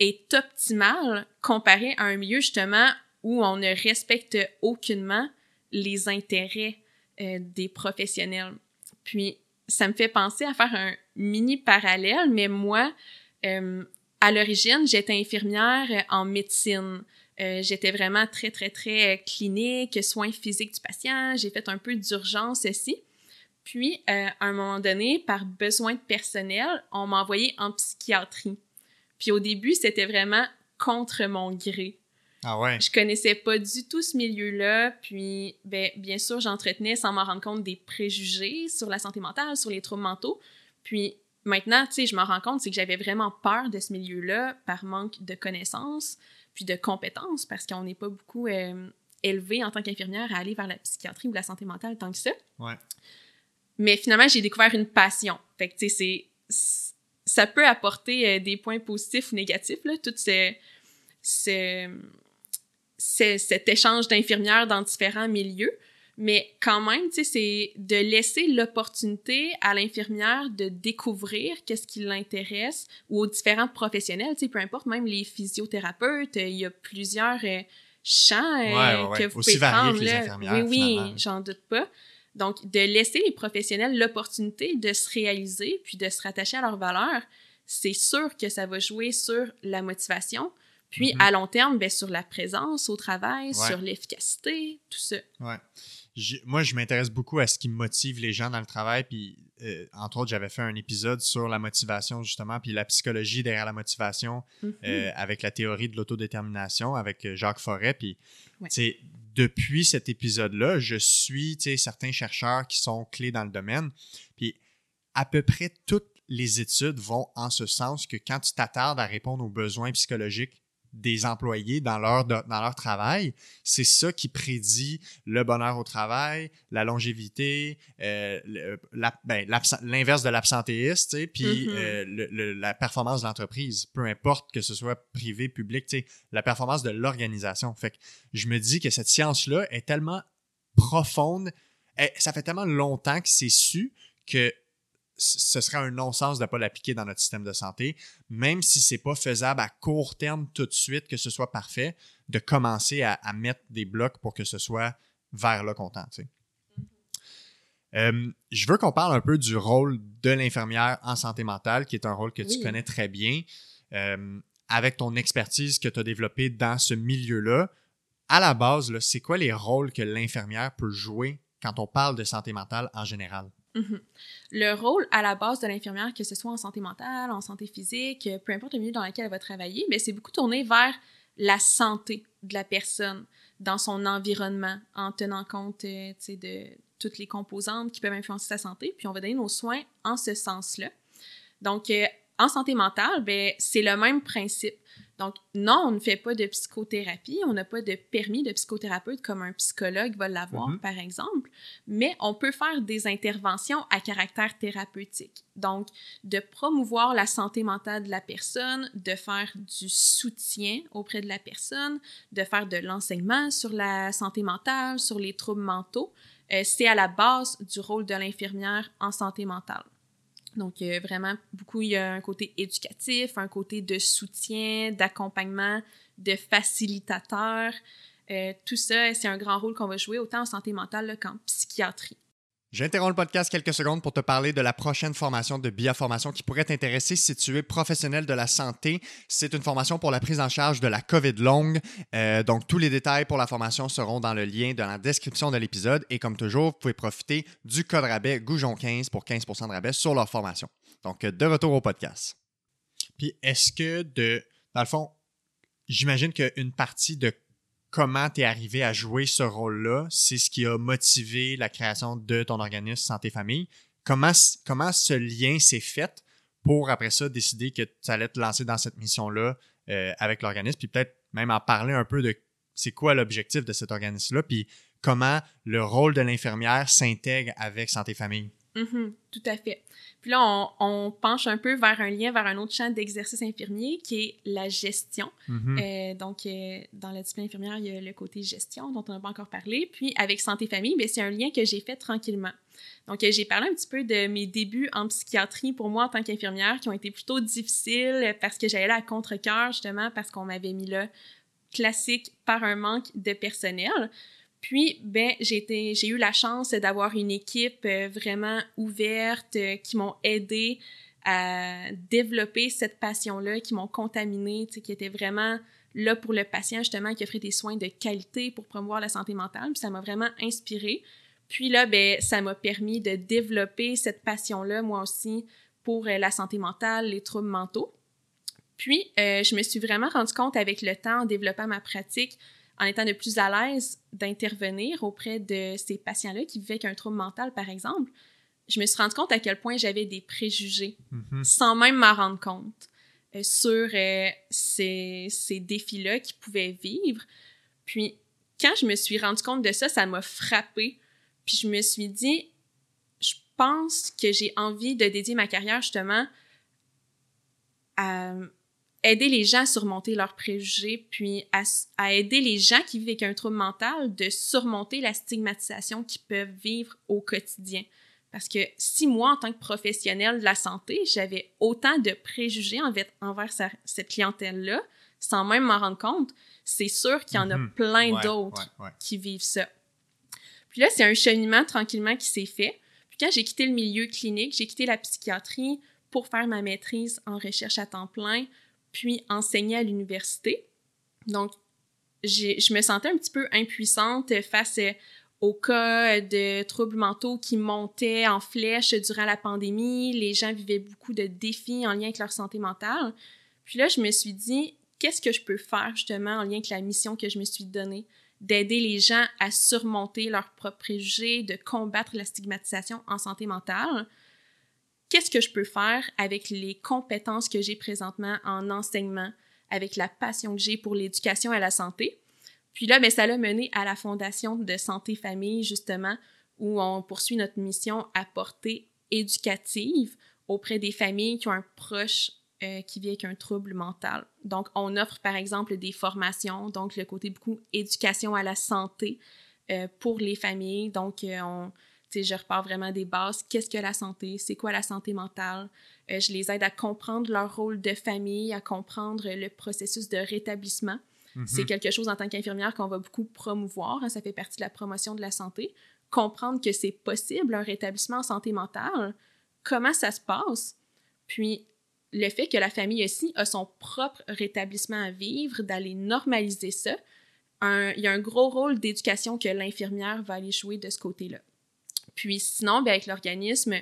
est optimal comparé à un milieu justement où on ne respecte aucunement les intérêts euh, des professionnels. Puis ça me fait penser à faire un mini parallèle, mais moi, euh, à l'origine, j'étais infirmière en médecine. Euh, j'étais vraiment très, très, très clinique, soins physiques du patient. J'ai fait un peu d'urgence aussi. Puis, à un moment donné, par besoin de personnel, on m'a envoyé en psychiatrie. Puis au début, c'était vraiment contre mon gré. Ah ouais. Je connaissais pas du tout ce milieu-là, puis ben, bien sûr, j'entretenais sans m'en rendre compte des préjugés sur la santé mentale, sur les troubles mentaux. Puis maintenant, tu sais, je m'en rends compte, c'est que j'avais vraiment peur de ce milieu-là par manque de connaissances, puis de compétences, parce qu'on n'est pas beaucoup euh, élevé en tant qu'infirmière à aller vers la psychiatrie ou la santé mentale tant que ça. Ouais. Mais finalement, j'ai découvert une passion. Fait que, tu sais, c'est ça peut apporter euh, des points positifs ou négatifs, là, tout ce, cet échange d'infirmières dans différents milieux. Mais quand même, tu sais, c'est de laisser l'opportunité à l'infirmière de découvrir qu'est-ce qui l'intéresse ou aux différents professionnels, tu sais, peu importe, même les physiothérapeutes, il y a plusieurs euh, champs euh, que vous Aussi pouvez prendre. Que les infirmières, oui, oui, j'en doute pas. Donc, de laisser les professionnels l'opportunité de se réaliser puis de se rattacher à leurs valeurs, c'est sûr que ça va jouer sur la motivation, puis mm-hmm. à long terme, ben, sur la présence au travail, sur l'efficacité, tout ça. Ouais. moi, je m'intéresse beaucoup à ce qui motive les gens dans le travail. Puis, euh, entre autres, j'avais fait un épisode sur la motivation, justement, puis la psychologie derrière la motivation mm-hmm. euh, avec la théorie de l'autodétermination avec euh, Jacques Forêt. Puis, depuis cet épisode-là, je suis certains chercheurs qui sont clés dans le domaine. Puis à peu près toutes les études vont en ce sens que quand tu t'attardes à répondre aux besoins psychologiques des employés dans leur, dans leur travail, c'est ça qui prédit le bonheur au travail, la longévité, euh, ben, l'inverse de l'absentéiste, puis mm-hmm. euh, la performance de l'entreprise, peu importe que ce soit privé, public, la performance de l'organisation. Fait que je me dis que cette science-là est tellement profonde, ça fait tellement longtemps que c'est su que ce serait un non-sens de ne pas l'appliquer dans notre système de santé, même si ce n'est pas faisable à court terme tout de suite, que ce soit parfait, de commencer à, mettre des blocs pour que ce soit vers le content. Tu euh, je veux qu'on parle un peu du rôle de l'infirmière en santé mentale, qui est un rôle que tu connais très bien. Euh, avec ton expertise que tu as développée dans ce milieu-là, à la base, c'est quoi les rôles que l'infirmière peut jouer quand on parle de santé mentale en général? Mhm. Le rôle à la base de l'infirmière, que ce soit en santé mentale, en santé physique, peu importe le milieu dans lequel elle va travailler, c'est beaucoup tourné vers la santé de la personne dans son environnement, en tenant compte euh, de toutes les composantes qui peuvent influencer sa santé, puis on va donner nos soins en ce sens-là. Donc, euh, en santé mentale, ben, c'est le même principe. Donc, non, on ne fait pas de psychothérapie, on n'a pas de permis de psychothérapeute comme un psychologue va l'avoir, mhm. par exemple, mais on peut faire des interventions à caractère thérapeutique. Donc, de promouvoir la santé mentale de la personne, de faire du soutien auprès de la personne, de faire de l'enseignement sur la santé mentale, sur les troubles mentaux, euh, c'est à la base du rôle de l'infirmière en santé mentale. Donc, euh, vraiment, beaucoup, il y a un côté éducatif, un côté de soutien, d'accompagnement, de facilitateur. Euh, tout ça, c'est un grand rôle qu'on va jouer autant en santé mentale qu'en psychiatrie. J'interromps le podcast quelques secondes pour te parler de la prochaine formation de Biaformation qui pourrait t'intéresser si tu es professionnel de la santé. C'est une formation pour la prise en charge de la COVID longue. Euh, donc, tous les détails pour la formation seront dans le lien dans la description de l'épisode. Et comme toujours, vous pouvez profiter du code rabais Goujon15 pour 15% de rabais sur leur formation. Donc, de retour au podcast. Puis, est-ce que de. Dans le fond, j'imagine qu'une partie de comment tu es arrivé à jouer ce rôle-là, c'est ce qui a motivé la création de ton organisme Santé Famille. Comment, ce lien s'est fait pour après ça décider que tu allais te lancer dans cette mission-là euh, avec l'organisme, puis peut-être même en parler un peu de c'est quoi l'objectif de cet organisme-là, puis comment le rôle de l'infirmière s'intègre avec Santé Famille? Mm-hmm, tout à fait. Puis là, on, penche un peu vers un lien, vers un autre champ d'exercice infirmier qui est la gestion. Mm-hmm. Euh, donc, euh, dans la discipline infirmière, il y a le côté gestion dont on n'a pas encore parlé. Puis, avec santé-famille, ben, c'est un lien que j'ai fait tranquillement. Donc, euh, j'ai parlé un petit peu de mes débuts en psychiatrie pour moi en tant qu'infirmière qui ont été plutôt difficiles parce que j'allais là à contre-cœur, justement, parce qu'on m'avait mis là classique par un manque de personnel. Puis, ben, j'ai eu la chance d'avoir une équipe euh, vraiment ouverte euh, qui m'ont aidé à développer cette passion-là, qui m'ont contaminé, qui était vraiment là pour le patient, justement, qui offrait des soins de qualité pour promouvoir la santé mentale. Puis ça m'a vraiment inspiré. Puis là, ben, ça m'a permis de développer cette passion-là, moi aussi, pour euh, la santé mentale, les troubles mentaux. Puis, je me suis vraiment rendu compte avec le temps, en développant ma pratique, en étant de plus à l'aise d'intervenir auprès de ces patients-là qui vivaient avec un trouble mental, par exemple, je me suis rendu compte à quel point j'avais des préjugés mm-hmm. sans même m'en rendre compte euh, sur euh, ces, ces défis-là qu'ils pouvaient vivre. Puis, quand je me suis rendu compte de ça, ça m'a frappé. Puis, je me suis dit, je pense que j'ai envie de dédier ma carrière justement à aider les gens à surmonter leurs préjugés, puis à, aider les gens qui vivent avec un trouble mental de surmonter la stigmatisation qu'ils peuvent vivre au quotidien. Parce que si moi, en tant que professionnel de la santé, j'avais autant de préjugés envers, cette clientèle-là, sans même m'en rendre compte, c'est sûr qu'il y en a mhm. plein d'autres qui vivent ça. Puis là, c'est un cheminement tranquillement qui s'est fait. Puis quand j'ai quitté le milieu clinique, j'ai quitté la psychiatrie pour faire ma maîtrise en recherche à temps plein, puis enseigner à l'université. Donc, je me sentais un petit peu impuissante face aux cas de troubles mentaux qui montaient en flèche durant la pandémie. Les gens vivaient beaucoup de défis en lien avec leur santé mentale. Puis là, je me suis dit, qu'est-ce que je peux faire justement en lien avec la mission que je me suis donnée? d'aider les gens à surmonter leurs propres préjugés, de combattre la stigmatisation en santé mentale qu'est-ce que je peux faire avec les compétences que j'ai présentement en enseignement, avec la passion que j'ai pour l'éducation et la santé? Puis là, ben, ça l'a mené à la Fondation de Santé Famille, justement, où on poursuit notre mission à portée éducative auprès des familles qui ont un proche euh, qui vit avec un trouble mental. Donc, on offre par exemple des formations, donc le côté beaucoup éducation à la santé euh, pour les familles. Donc, euh, on, je repars vraiment des bases. Qu'est-ce que la santé? C'est quoi la santé mentale? je les aide à comprendre leur rôle de famille, à comprendre le processus de rétablissement. C'est mhm. quelque chose en tant qu'infirmière qu'on va beaucoup promouvoir. Hein, ça fait partie de la promotion de la santé. Comprendre que c'est possible un rétablissement en santé mentale, comment ça se passe, puis le fait que la famille aussi a son propre rétablissement à vivre, d'aller normaliser ça, il y a un gros rôle d'éducation que l'infirmière va aller jouer de ce côté-là. Puis sinon, bien, avec l'organisme,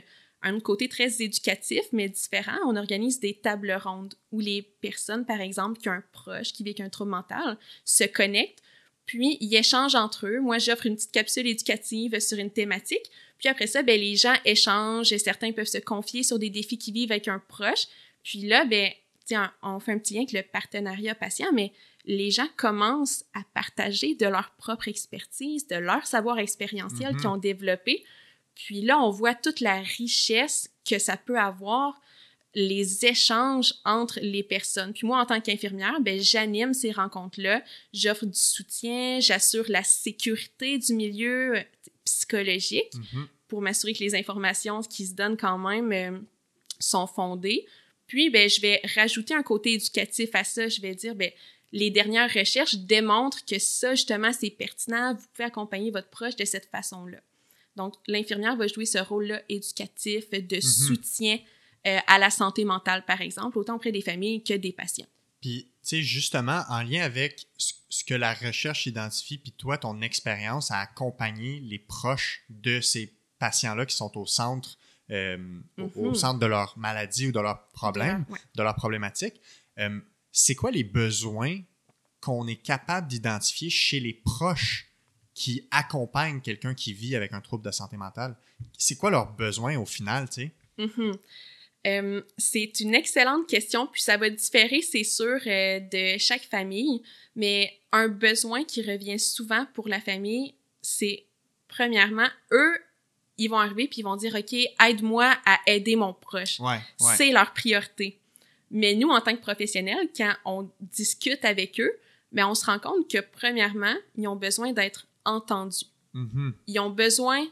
un côté très éducatif, mais différent, on organise des tables rondes où les personnes, par exemple, qui ont un proche qui vit avec un trouble mental, se connectent, puis ils échangent entre eux. Moi, j'offre une petite capsule éducative sur une thématique, puis après ça, ben, les gens échangent et certains peuvent se confier sur des défis qu'ils vivent avec un proche. Puis là, ben, tiens, on fait un petit lien avec le partenariat patient, mais les gens commencent à partager de leur propre expertise, de leur savoir expérientiel qu'ils mhm. ont développé. Puis là, on voit toute la richesse que ça peut avoir, les échanges entre les personnes. Puis moi, en tant qu'infirmière, ben, j'anime ces rencontres-là, j'offre du soutien, j'assure la sécurité du milieu euh, psychologique mhm. pour m'assurer que les informations qui se donnent quand même euh, sont fondées. Puis, ben, je vais rajouter un côté éducatif à ça. Je vais dire, ben, les dernières recherches démontrent que ça, justement, c'est pertinent. Vous pouvez accompagner votre proche de cette façon-là. Donc, l'infirmière va jouer ce rôle-là éducatif, de mhm. soutien euh, à la santé mentale, par exemple, autant auprès des familles que des patients. Puis, tu sais, justement, en lien avec ce que la recherche identifie, puis toi, ton expérience à accompagner les proches de ces patients-là qui sont au centre euh, au, mhm. centre de leur maladie ou de leur problème, de leur problématique. Euh, c'est quoi les besoins qu'on est capable d'identifier chez les proches qui accompagnent quelqu'un qui vit avec un trouble de santé mentale? C'est quoi leurs besoins au final, tu sais? Mhm. Euh, c'est une excellente question, puis ça va différer, c'est sûr, de chaque famille, mais un besoin qui revient souvent pour la famille, c'est premièrement, eux ils vont arriver puis ils vont dire OK, aide-moi à aider mon proche. C'est leur priorité. Mais nous en tant que professionnels, quand on discute avec eux, mais ben, on se rend compte que premièrement, ils ont besoin d'être entendus. Mm-hmm. Ils ont besoin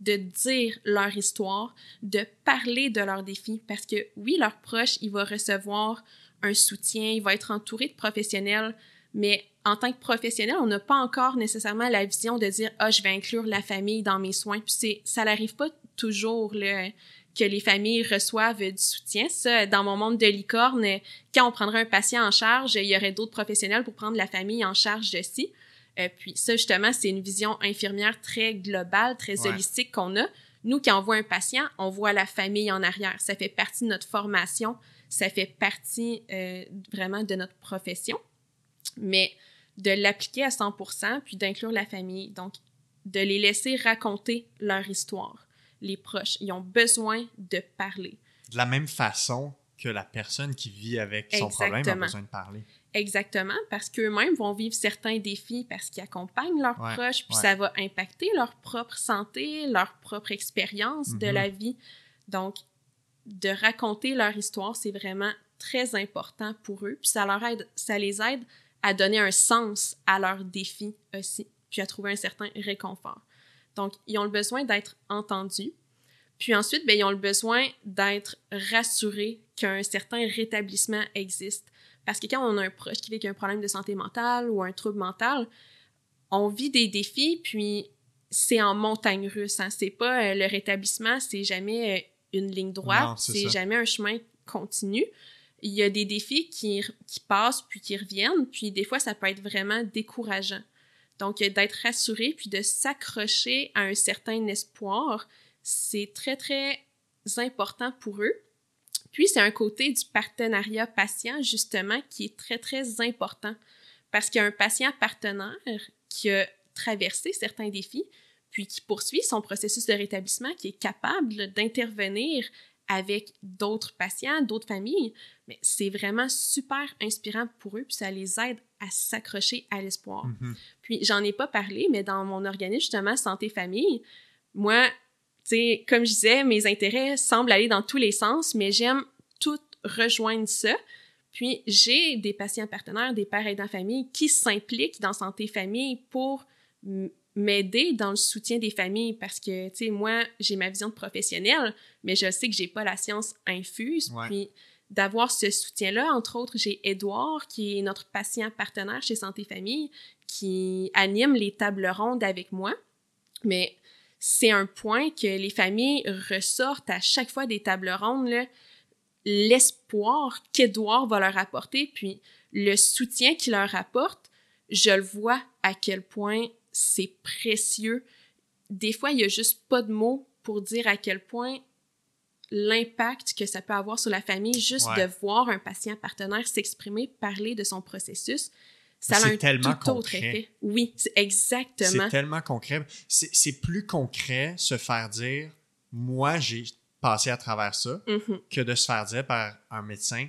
de dire leur histoire, de parler de leurs défis parce que oui, leur proche, il va recevoir un soutien, il va être entouré de professionnels, mais en tant que professionnel, on n'a pas encore nécessairement la vision de dire ah je vais inclure la famille dans mes soins. Puis c'est ça n'arrive pas toujours là, que les familles reçoivent du soutien. Ça, dans mon monde de licorne, quand on prendrait un patient en charge, il y aurait d'autres professionnels pour prendre la famille en charge ci. Euh, puis ça justement, c'est une vision infirmière très globale, très holistique qu'on a. Nous, quand on voit un patient, on voit la famille en arrière. Ça fait partie de notre formation, ça fait partie euh, vraiment de notre profession. Mais de l'appliquer à 100%, puis d'inclure la famille. Donc, de les laisser raconter leur histoire. Les proches, ils ont besoin de parler. De la même façon que la personne qui vit avec son problème a besoin de parler. Exactement, parce qu'eux-mêmes vont vivre certains défis parce qu'ils accompagnent leurs proches, puis ça va impacter leur propre santé, leur propre expérience de mm-hmm. la vie. Donc, de raconter leur histoire, c'est vraiment très important pour eux, puis ça leur aide, ça les aide à donner un sens à leurs défis aussi, puis à trouver un certain réconfort. Donc, ils ont le besoin d'être entendus. Puis ensuite, bien, ils ont le besoin d'être rassurés qu'un certain rétablissement existe. Parce que quand on a un proche qui vit avec un problème de santé mentale ou un trouble mental, on vit des défis, puis c'est en montagne russe. Hein. C'est pas euh, le rétablissement, c'est jamais euh, une ligne droite, c'est jamais un chemin continu il y a des défis qui, qui passent puis qui reviennent, puis des fois, ça peut être vraiment décourageant. Donc, d'être rassuré puis de s'accrocher à un certain espoir, c'est très, très important pour eux. Puis, c'est un côté du partenariat patient, justement, qui est très, très important. Parce qu'il y a un patient partenaire qui a traversé certains défis, puis qui poursuit son processus de rétablissement, qui est capable d'intervenir avec d'autres patients, d'autres familles, mais c'est vraiment super inspirant pour eux, puis ça les aide à s'accrocher à l'espoir. Mhm. Puis j'en ai pas parlé, mais dans mon organisme, justement, Santé Famille, moi, sais, comme je disais, mes intérêts semblent aller dans tous les sens, mais j'aime tout rejoindre ça. Puis j'ai des patients partenaires, des pères aidants famille qui s'impliquent dans Santé Famille pour m'aider dans le soutien des familles parce que, tu sais, moi, j'ai ma vision de professionnelle, mais je sais que j'ai pas la science infuse. Puis d'avoir ce soutien-là, entre autres, j'ai Édouard, qui est notre patient partenaire chez Santé Famille, qui anime les tables rondes avec moi. Mais c'est un point que les familles ressortent à chaque fois des tables rondes, l'espoir qu'Édouard va leur apporter, puis le soutien qu'il leur apporte, je le vois à quel point c'est précieux. Des fois, il y a juste pas de mots pour dire à quel point l'impact que ça peut avoir sur la famille, juste de voir un patient partenaire s'exprimer, parler de son processus, ça a un tellement tout autre effet. Oui, exactement. C'est tellement concret. C'est plus concret se faire dire, moi, j'ai passé à travers ça, mm-hmm. que de se faire dire par un médecin,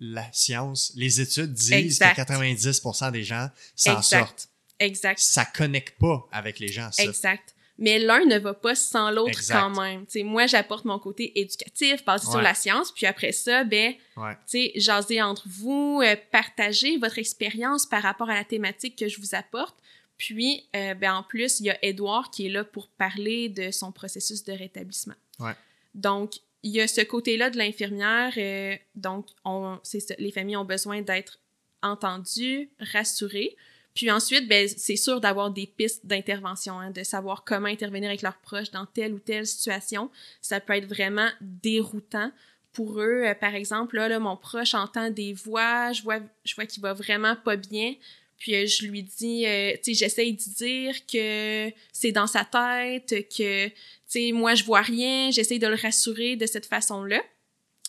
la science, les études disent que 90% des gens s'en sortent. Exact. Ça connecte pas avec les gens, ça. Exact. Mais l'un ne va pas sans l'autre quand même. sais, moi, j'apporte mon côté éducatif, basé sur la science, puis après ça, ben, ouais. jaser entre vous, euh, partager votre expérience par rapport à la thématique que je vous apporte. Puis, euh, ben, en plus, il y a Edouard qui est là pour parler de son processus de rétablissement. Ouais. Donc, il y a ce côté-là de l'infirmière. Euh, donc, on, les familles ont besoin d'être entendues, rassurées. Puis ensuite, ben, c'est sûr d'avoir des pistes d'intervention, hein, de savoir comment intervenir avec leurs proches dans telle ou telle situation. Ça peut être vraiment déroutant pour eux. Euh, par exemple, là, là, mon proche entend des voix, je vois, je vois qu'il va vraiment pas bien. Puis euh, je lui dis, euh, tu sais, j'essaye de dire que c'est dans sa tête, que, tu sais, moi, je vois rien, j'essaye de le rassurer de cette façon-là.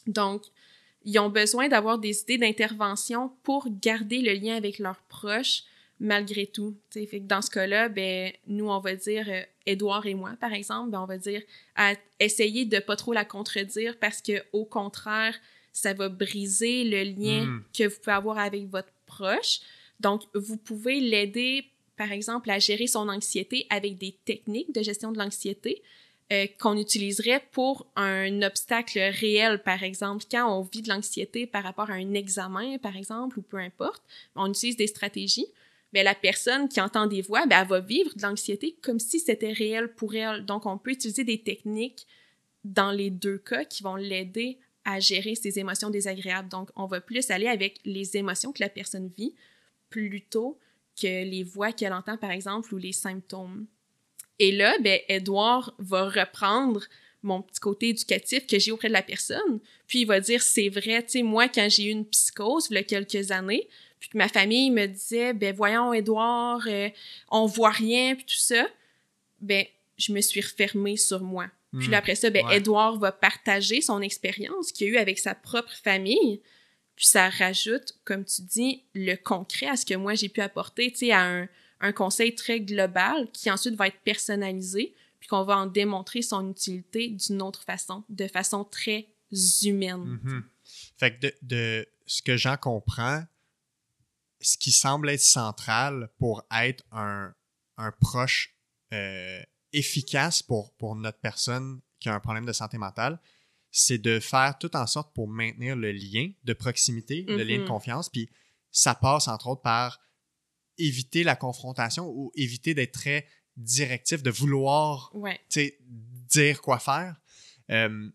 Donc, ils ont besoin d'avoir des idées d'intervention pour garder le lien avec leurs proches, malgré tout. Fait que dans ce cas-là, ben, nous, on va dire, euh, Édouard et moi, par exemple, ben, on va dire, à essayer de pas trop la contredire parce que, au contraire, ça va briser le lien Hmm. que vous pouvez avoir avec votre proche. Donc, vous pouvez l'aider, par exemple, à gérer son anxiété avec des techniques de gestion de l'anxiété euh, qu'on utiliserait pour un obstacle réel, par exemple. Quand on vit de l'anxiété par rapport à un examen, par exemple, ou peu importe, on utilise des stratégies ben, la personne qui entend des voix, ben, elle va vivre de l'anxiété comme si c'était réel pour elle. Donc, on peut utiliser des techniques dans les deux cas qui vont l'aider à gérer ses émotions désagréables. Donc, on va plus aller avec les émotions que la personne vit plutôt que les voix qu'elle entend, par exemple, ou les symptômes. Et là, ben, Edouard va reprendre mon petit côté éducatif que j'ai auprès de la personne, puis il va dire, c'est vrai, tu sais, moi, quand j'ai eu une psychose, il y a quelques années, puis que ma famille me disait, ben voyons, Edouard, euh, on voit rien, puis tout ça, ben je me suis refermée sur moi. Puis là, après ça, ben Ouais. Edouard va partager son expérience qu'il a eu avec sa propre famille, puis ça rajoute, comme tu dis, le concret à ce que moi j'ai pu apporter, tu sais, à un, un conseil très global qui ensuite va être personnalisé, puis qu'on va en démontrer son utilité d'une autre façon, de façon très humaine. Mhm. Fait que de, de ce que j'en comprends, ce qui semble être central pour être un, un proche euh, efficace pour, pour notre personne qui a un problème de santé mentale, c'est de faire tout en sorte pour maintenir le lien de proximité, le lien de Mhm. confiance. Puis ça passe entre autres par éviter la confrontation ou éviter d'être très directif, de vouloir Ouais. dire quoi faire. Euh,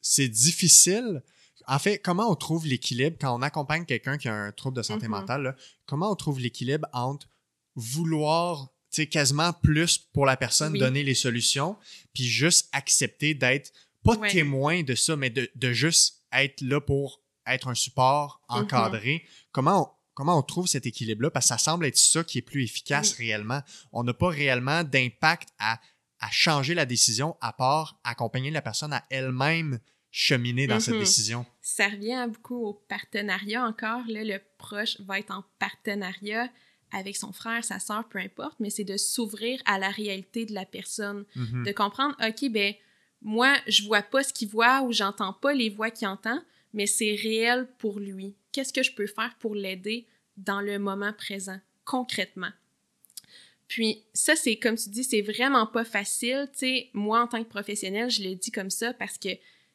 c'est difficile. En fait, comment on trouve l'équilibre quand on accompagne quelqu'un qui a un trouble de santé Mhm. mentale? là, comment on trouve l'équilibre entre vouloir quasiment plus pour la personne Oui. donner les solutions, puis juste accepter d'être pas Ouais. témoin de ça, mais de, de juste être là pour être un support Mhm. encadré. Comment on, comment on trouve cet équilibre-là? Parce que ça semble être ça qui est plus efficace réellement. On n'a pas réellement d'impact à, à changer la décision à part accompagner la personne à elle-même cheminer dans cette Mhm. décision. Ça revient beaucoup au partenariat encore. Là, le proche va être en partenariat avec son frère, sa sœur, peu importe, mais c'est de s'ouvrir à la réalité de la personne, Mhm. de comprendre, OK, ben moi, je vois pas ce qu'il voit ou j'entends pas les voix qu'il entend, mais c'est réel pour lui. Qu'est-ce que je peux faire pour l'aider dans le moment présent, concrètement? Puis ça, c'est comme tu dis, c'est vraiment pas facile. Tu sais, moi, en tant que professionnel, je le dis comme ça parce que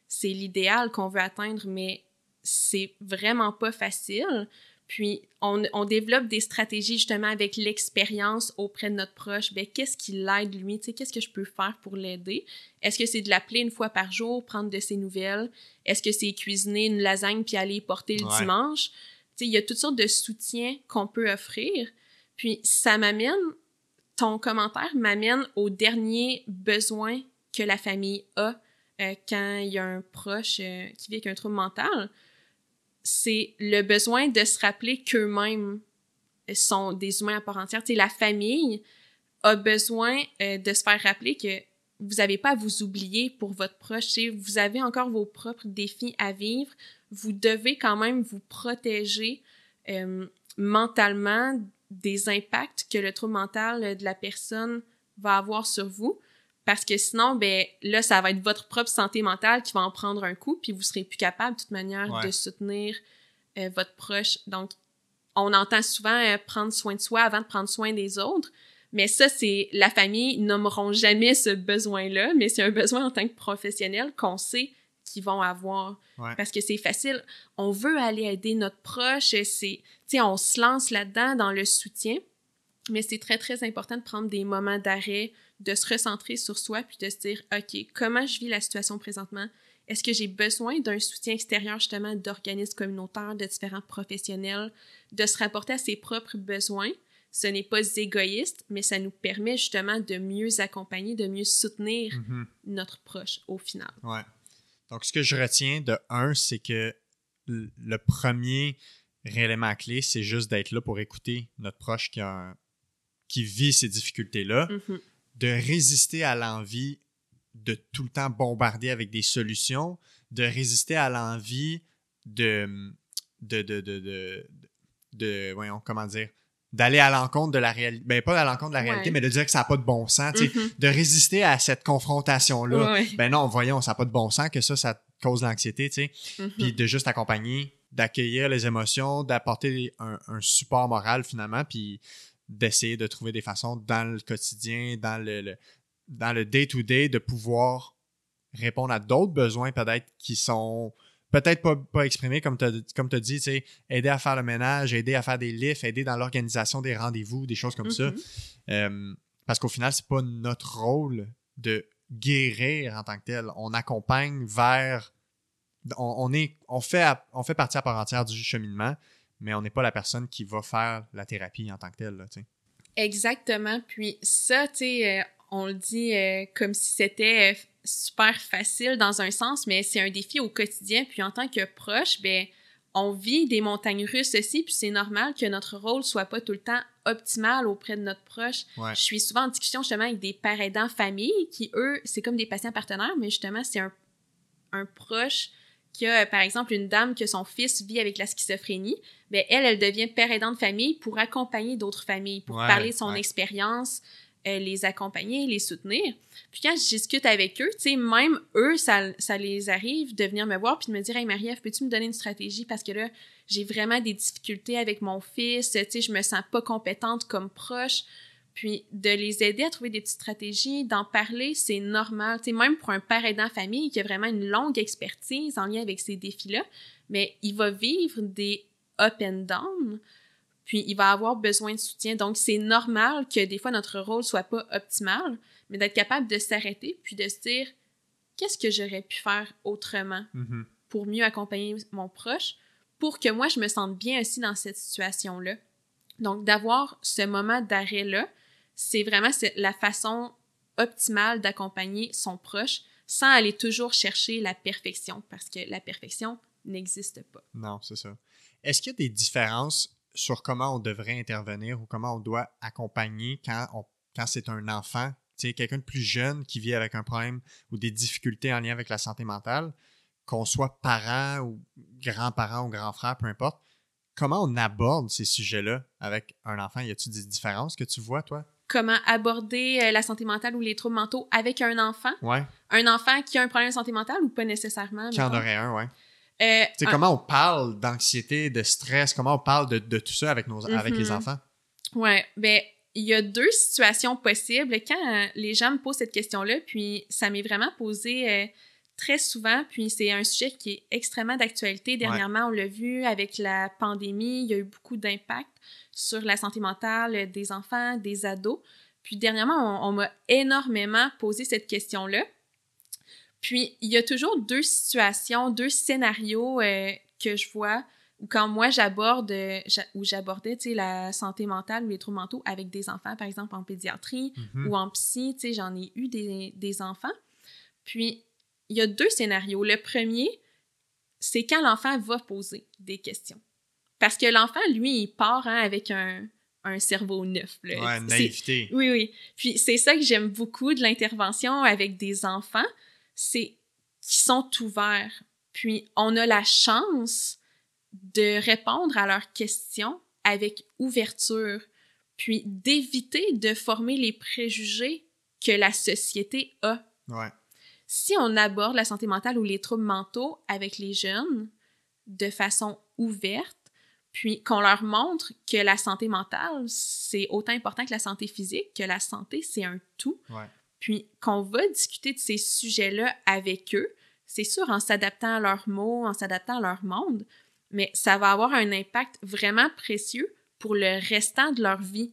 c'est l'idéal qu'on veut atteindre, mais c'est vraiment pas facile. Puis, on, on, développe des stratégies justement avec l'expérience auprès de notre proche. Ben, qu'est-ce qui l'aide lui? Tu sais, qu'est-ce que je peux faire pour l'aider? Est-ce que c'est de l'appeler une fois par jour, prendre de ses nouvelles? Est-ce que c'est cuisiner une lasagne puis aller porter le dimanche? Tu sais, il y a toutes sortes de soutiens qu'on peut offrir. Puis, ça m'amène, ton commentaire m'amène au dernier besoin que la famille a euh, quand il y a un proche euh, qui vit avec un trouble mental c'est le besoin de se rappeler qu'eux-mêmes sont des humains à part entière. sais, la famille a besoin euh, de se faire rappeler que vous n'avez pas à vous oublier pour votre proche. Vous avez encore vos propres défis à vivre. Vous devez quand même vous protéger mentalement des impacts que le trouble mental de la personne va avoir sur vous. Parce que sinon, ben là, ça va être votre propre santé mentale qui va en prendre un coup, puis vous serez plus capable, de toute manière, de soutenir euh, votre proche. Donc, on entend souvent euh, prendre soin de soi avant de prendre soin des autres. Mais ça, c'est la famille nommeront jamais ce besoin-là, mais c'est un besoin en tant que professionnel qu'on sait qu'ils vont avoir. Parce que c'est facile. On veut aller aider notre proche, c'est, tu sais, on se lance là-dedans dans le soutien, mais c'est très, très important de prendre des moments d'arrêt, de se recentrer sur soi puis de se dire, OK, comment je vis la situation présentement? Est-ce que j'ai besoin d'un soutien extérieur justement d'organismes communautaires, de différents professionnels, de se rapporter à ses propres besoins? Ce n'est pas égoïste, mais ça nous permet justement de mieux accompagner, de mieux soutenir mm-hmm. notre proche au final. Ouais. Donc, ce que je retiens de un, c'est que le premier réellement clé, c'est juste d'être là pour écouter notre proche qui, a qui vit ces difficultés-là. Mm-hmm de résister à l'envie de tout le temps bombarder avec des solutions, de résister à l'envie de, de, de, de, de, voyons, comment dire, d'aller à l'encontre de la réalité, ben pas à l'encontre de la réalité, mais de dire que ça n'a pas de bon sens, mm-hmm. de résister à cette confrontation-là. Ben non, voyons, ça n'a pas de bon sens, que ça, ça cause l'anxiété, tu sais. Mm-hmm. Puis de juste accompagner, d'accueillir les émotions, d'apporter un, un, support moral finalement, puis d'essayer de trouver des façons dans le quotidien, dans le, dans le day-to-day, de pouvoir répondre à d'autres besoins peut-être qui sont peut-être pas, pas exprimés, comme tu as, comme as dit, aider à faire le ménage, aider à faire des lifts, aider dans l'organisation des rendez-vous, des choses comme ça. Mm-hmm. Euh, parce qu'au final, c'est pas notre rôle de guérir en tant que tel. On accompagne vers. On, est, on, fait, on fait partie à part entière du cheminement, mais on n'est pas la personne qui va faire la thérapie en tant que telle. Là, Exactement. Puis ça, tu sais, euh, on le dit euh, comme si c'était euh, super facile dans un sens, mais c'est un défi au quotidien. Puis en tant que proche, ben on vit des montagnes russes aussi, puis c'est normal que notre rôle soit pas tout le temps optimal auprès de notre proche. Je suis souvent en discussion justement avec des parents aidants familles qui, eux, c'est comme des patients partenaires, mais justement, c'est un, un proche qui a, par exemple, une dame que son fils vit avec la schizophrénie, ben elle, elle devient père aidant de famille pour accompagner d'autres familles, pour parler de son expérience, euh, les accompagner, les soutenir. Puis quand je discute avec eux, tu sais, même eux, ça, ça les arrive de venir me voir puis de me dire « Hey Marie-Ève, peux-tu me donner une stratégie? Parce que là, j'ai vraiment des difficultés avec mon fils, tu sais, je me sens pas compétente comme proche. » Puis de les aider à trouver des petites stratégies, d'en parler, c'est normal. Tu sais, même pour un père aidant famille qui a vraiment une longue expertise en lien avec ces défis-là, mais il va vivre des up and down, puis il va avoir besoin de soutien. Donc, c'est normal que des fois notre rôle soit pas optimal, mais d'être capable de s'arrêter puis de se dire qu'est-ce que j'aurais pu faire autrement mm-hmm. pour mieux accompagner mon proche, pour que moi je me sente bien aussi dans cette situation-là. Donc, d'avoir ce moment d'arrêt-là, c'est vraiment la façon optimale d'accompagner son proche sans aller toujours chercher la perfection parce que la perfection n'existe pas. Non, c'est ça. Est-ce qu'il y a des différences sur comment on devrait intervenir ou comment on doit accompagner quand, quand c'est un enfant, quelqu'un de plus jeune qui vit avec un problème ou des difficultés en lien avec la santé mentale, qu'on soit parent ou grand-parent ou grand frère, peu importe, comment on aborde ces sujets-là avec un enfant? Y a-t-il des différences que tu vois, toi? Comment aborder euh, la santé mentale ou les troubles mentaux avec un enfant. Ouais. Un enfant qui a un problème de santé mentale ou pas nécessairement. Qui en aurait un, ouais. Euh, un- comment on parle d'anxiété, de stress, comment on parle de, de tout ça avec, nos, avec les Mhm. enfants? Ouais, ben il y a deux situations possibles quand euh, les gens me posent cette question-là, puis ça m'est vraiment posé euh, très souvent, puis c'est un sujet qui est extrêmement d'actualité. Dernièrement, on l'a vu avec la pandémie, il y a eu beaucoup d'impact sur la santé mentale des enfants, des ados. Puis dernièrement, on, on m'a énormément posé cette question-là. Puis il y a toujours deux situations, deux scénarios euh, que je vois ou quand moi j'aborde j'a- ou j'abordais tu sais la santé mentale ou les troubles mentaux avec des enfants par exemple en pédiatrie Mhm. ou en psy tu sais j'en ai eu des, des enfants puis il y a deux scénarios le premier c'est quand l'enfant va poser des questions parce que l'enfant lui il part hein, avec un, un cerveau neuf là. Ouais, naïveté. oui, oui. Puis c'est ça que j'aime beaucoup de l'intervention avec des enfants, c'est qu'ils sont ouverts. Puis on a la chance de répondre à leurs questions avec ouverture, puis d'éviter de former les préjugés que la société a. Ouais. Si on aborde la santé mentale ou les troubles mentaux avec les jeunes de façon ouverte, puis qu'on leur montre que la santé mentale, c'est autant important que la santé physique, que la santé, c'est un tout, Ouais. puis qu'on va discuter de ces sujets-là avec eux, c'est sûr en s'adaptant à leurs mots, en s'adaptant à leur monde, mais ça va avoir un impact vraiment précieux pour le restant de leur vie.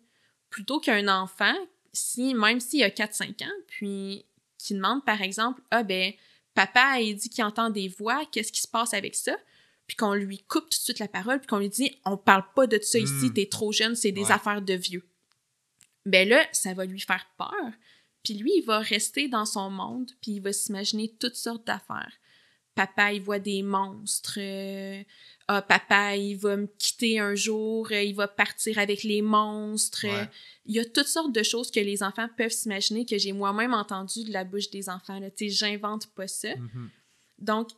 Plutôt qu'un enfant, si, même s'il a 4-5 ans, puis qui demande par exemple Ah ben, papa, il dit qu'il entend des voix, qu'est-ce qui se passe avec ça? Puis qu'on lui coupe tout de suite la parole, puis qu'on lui dit On parle pas de ça ici, Mm. t'es trop jeune, c'est des Ouais. affaires de vieux. Ben là, ça va lui faire peur. Puis lui, il va rester dans son monde, puis il va s'imaginer toutes sortes d'affaires. Papa, il voit des monstres. euh, ah, papa, il va me quitter un jour, euh, il va partir avec les monstres. Ouais. Il y a toutes sortes de choses que les enfants peuvent s'imaginer que j'ai moi-même entendu de la bouche des enfants. là. Tu sais, j'invente pas ça. Mhm. Donc,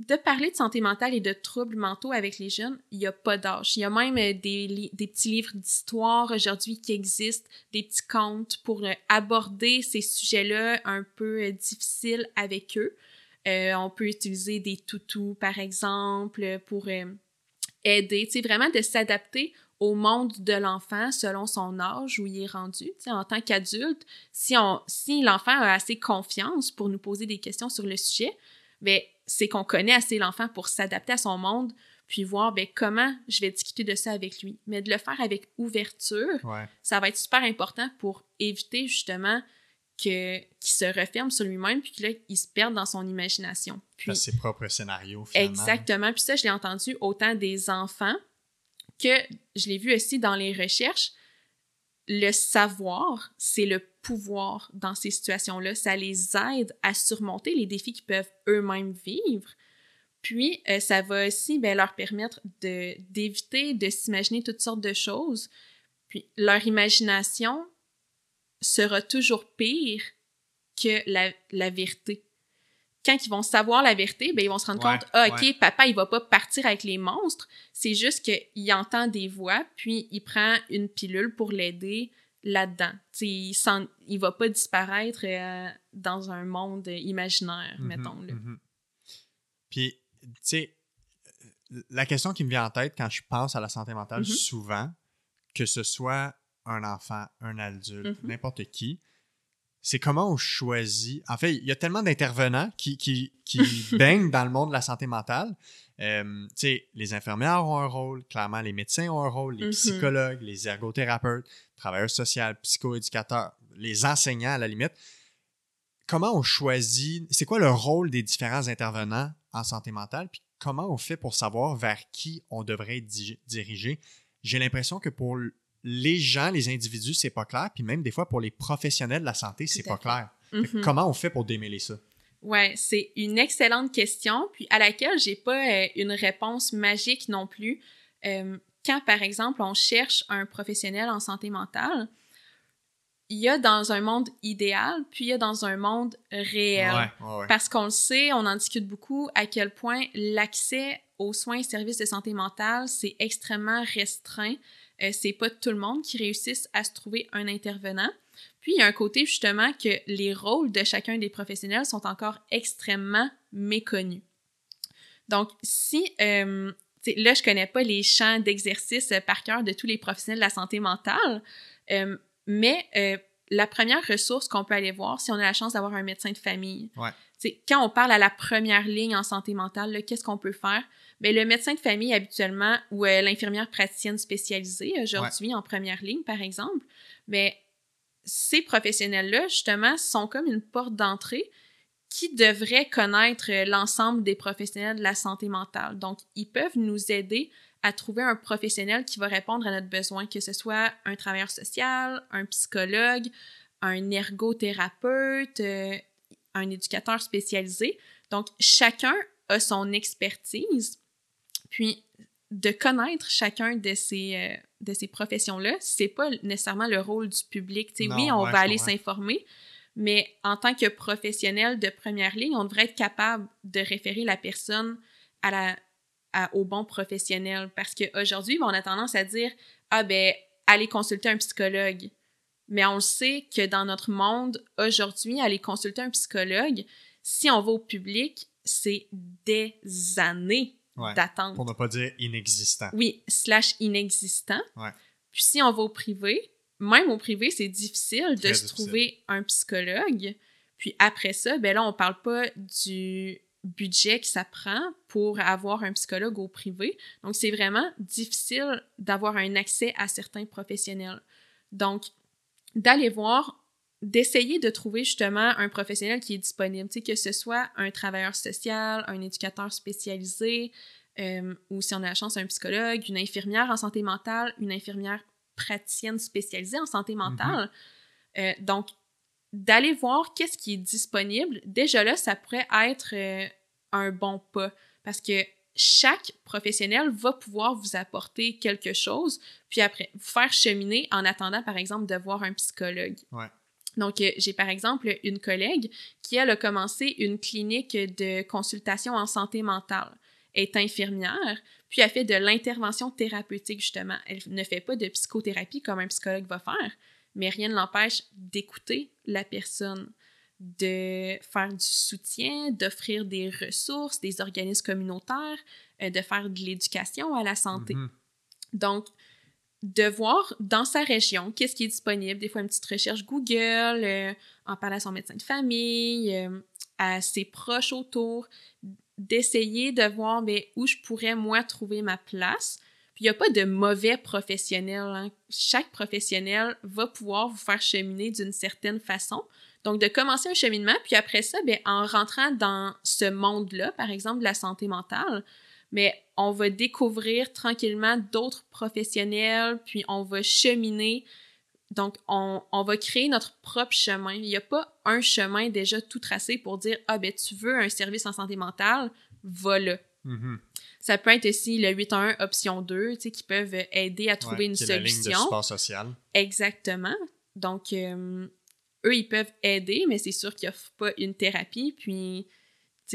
de parler de santé mentale et de troubles mentaux avec les jeunes, il n'y a pas d'âge. Il y a même euh, des, des petits livres d'histoire aujourd'hui qui existent, des petits contes pour euh, aborder ces sujets-là un peu difficiles avec eux. Euh, on peut utiliser des toutous, par exemple, pour euh, aider, tu sais, vraiment de s'adapter au monde de l'enfant selon son âge où il est rendu. Tu sais, en tant qu'adulte, si, on, si l'enfant a assez confiance pour nous poser des questions sur le sujet, ben, c'est qu'on connaît assez l'enfant pour s'adapter à son monde, puis voir ben, comment je vais discuter de ça avec lui. Mais de le faire avec ouverture, Ouais. ça va être super important pour éviter justement que qu'il se referme sur lui-même, puis que là, il se perde dans son imagination. Puis, ses propres scénarios, finalement. Exactement. Puis ça, je l'ai entendu autant des enfants que je l'ai vu aussi dans les recherches. Le savoir, c'est le pouvoir dans ces situations-là. Ça les aide à surmonter les défis qu'ils peuvent eux-mêmes vivre. Puis, euh, ça va aussi ben, leur permettre de, d'éviter de s'imaginer toutes sortes de choses. Puis, leur imagination sera toujours pire que la, la vérité. Quand ils vont savoir la vérité, ben, ils vont se rendre Ouais, compte, ah, OK, ouais. papa, il va pas partir avec les monstres. C'est juste qu'il entend des voix, puis il prend une pilule pour l'aider là-dedans. Il, il va pas disparaître euh, dans un monde imaginaire, Mhm, mettons. Là. mhm. Puis, tu sais, la question qui me vient en tête quand je pense à la santé mentale, Mhm. souvent, que ce soit un enfant, un adulte, Mhm. n'importe qui, c'est comment on choisit. En fait, il y a tellement d'intervenants qui, qui, qui <laughs> baignent dans le monde de la santé mentale. Euh, tu sais, les infirmières ont un rôle, clairement, les médecins ont un rôle, les Mhm. psychologues, les ergothérapeutes, travailleurs sociaux, psychoéducateurs, les enseignants à la limite. Comment on choisit, c'est quoi le rôle des différents intervenants en santé mentale, puis comment on fait pour savoir vers qui on devrait être di- dirigé? J'ai l'impression que pour les gens, les individus, c'est pas clair, puis même des fois pour les professionnels de la santé, c'est pas fait. clair. Mhm. Comment on fait pour démêler ça? Ouais, c'est une excellente question, puis à laquelle j'ai pas euh, une réponse magique non plus. Euh, quand, par exemple, on cherche un professionnel en santé mentale, il y a dans un monde idéal, puis il y a dans un monde réel. Ouais, ouais, ouais. Parce qu'on le sait, on en discute beaucoup, à quel point l'accès aux soins et services de santé mentale, c'est extrêmement restreint euh, c'est pas tout le monde qui réussisse à se trouver un intervenant. Puis, il y a un côté justement que les rôles de chacun des professionnels sont encore extrêmement méconnus. Donc, si, euh, là, je connais pas les champs d'exercice par cœur de tous les professionnels de la santé mentale, euh, mais euh, la première ressource qu'on peut aller voir, si on a la chance d'avoir un médecin de famille, ouais. quand on parle à la première ligne en santé mentale, qu'est-ce qu'on peut faire? Bien, le médecin de famille habituellement ou l'infirmière praticienne spécialisée aujourd'hui en première ligne, par exemple, mais ces professionnels-là, justement, sont comme une porte d'entrée qui devrait connaître l'ensemble des professionnels de la santé mentale. Donc, ils peuvent nous aider à trouver un professionnel qui va répondre à notre besoin, que ce soit un travailleur social, un psychologue, un ergothérapeute, euh, un éducateur spécialisé. Donc, chacun a son expertise. Puis, de connaître chacun de ces, euh, de ces professions-là, c'est pas nécessairement le rôle du public. oui, on va aller s'informer, mais en tant que professionnel de première ligne, on devrait être capable de référer la personne à la, au bon professionnel. Parce qu'aujourd'hui, on a tendance à dire Ah, ben, allez consulter un psychologue. Mais on sait que dans notre monde, aujourd'hui, aller consulter un psychologue, si on va au public, c'est des années d'attente. Pour ne pas dire inexistant. Oui, slash inexistant. Puis si on va au privé, même au privé, c'est difficile de se trouver un psychologue. Puis après ça, ben là, on parle pas du budget que ça prend pour avoir un psychologue au privé. Donc, c'est vraiment difficile d'avoir un accès à certains professionnels. Donc, d'aller voir, d'essayer de trouver justement un professionnel qui est disponible, tu sais, que ce soit un travailleur social, un éducateur spécialisé, euh, ou si on a la chance, un psychologue, une infirmière en santé mentale, une infirmière praticienne spécialisée en santé mentale. Mhm. Euh, donc, d'aller voir qu'est-ce qui est disponible, déjà là, ça pourrait être euh, un bon pas parce que chaque professionnel va pouvoir vous apporter quelque chose, puis après, vous faire cheminer en attendant, par exemple, de voir un psychologue. Donc, euh, j'ai par exemple une collègue qui, elle, a commencé une clinique de consultation en santé mentale. Elle est infirmière, puis elle fait de l'intervention thérapeutique, justement. Elle ne fait pas de psychothérapie comme un psychologue va faire, mais rien ne l'empêche d'écouter la personne, de faire du soutien, d'offrir des ressources, des organismes communautaires, euh, de faire de l'éducation à la santé. Mm-hmm. Donc, de voir dans sa région qu'est-ce qui est disponible, des fois une petite recherche Google, euh, en parler à son médecin de famille, euh, à ses proches autour, d'essayer de voir ben, où je pourrais, moi, trouver ma place. Puis il n'y a pas de mauvais professionnel. Hein. Chaque professionnel va pouvoir vous faire cheminer d'une certaine façon. Donc, de commencer un cheminement, puis après ça, ben, en rentrant dans ce monde-là, par exemple, de la santé mentale, mais on va découvrir tranquillement d'autres professionnels, puis on va cheminer donc, on, va créer notre propre chemin. Il n'y a pas un chemin déjà tout tracé pour dire Ah, ben, tu veux un service en santé mentale, voilà. Mm-hmm. Ça peut être aussi le 811 option 2, tu sais, qui peuvent aider à trouver une solution. La ligne de support social. Exactement. Donc, euh, eux, ils peuvent aider, mais c'est sûr qu'ils n'offrent pas une thérapie, puis,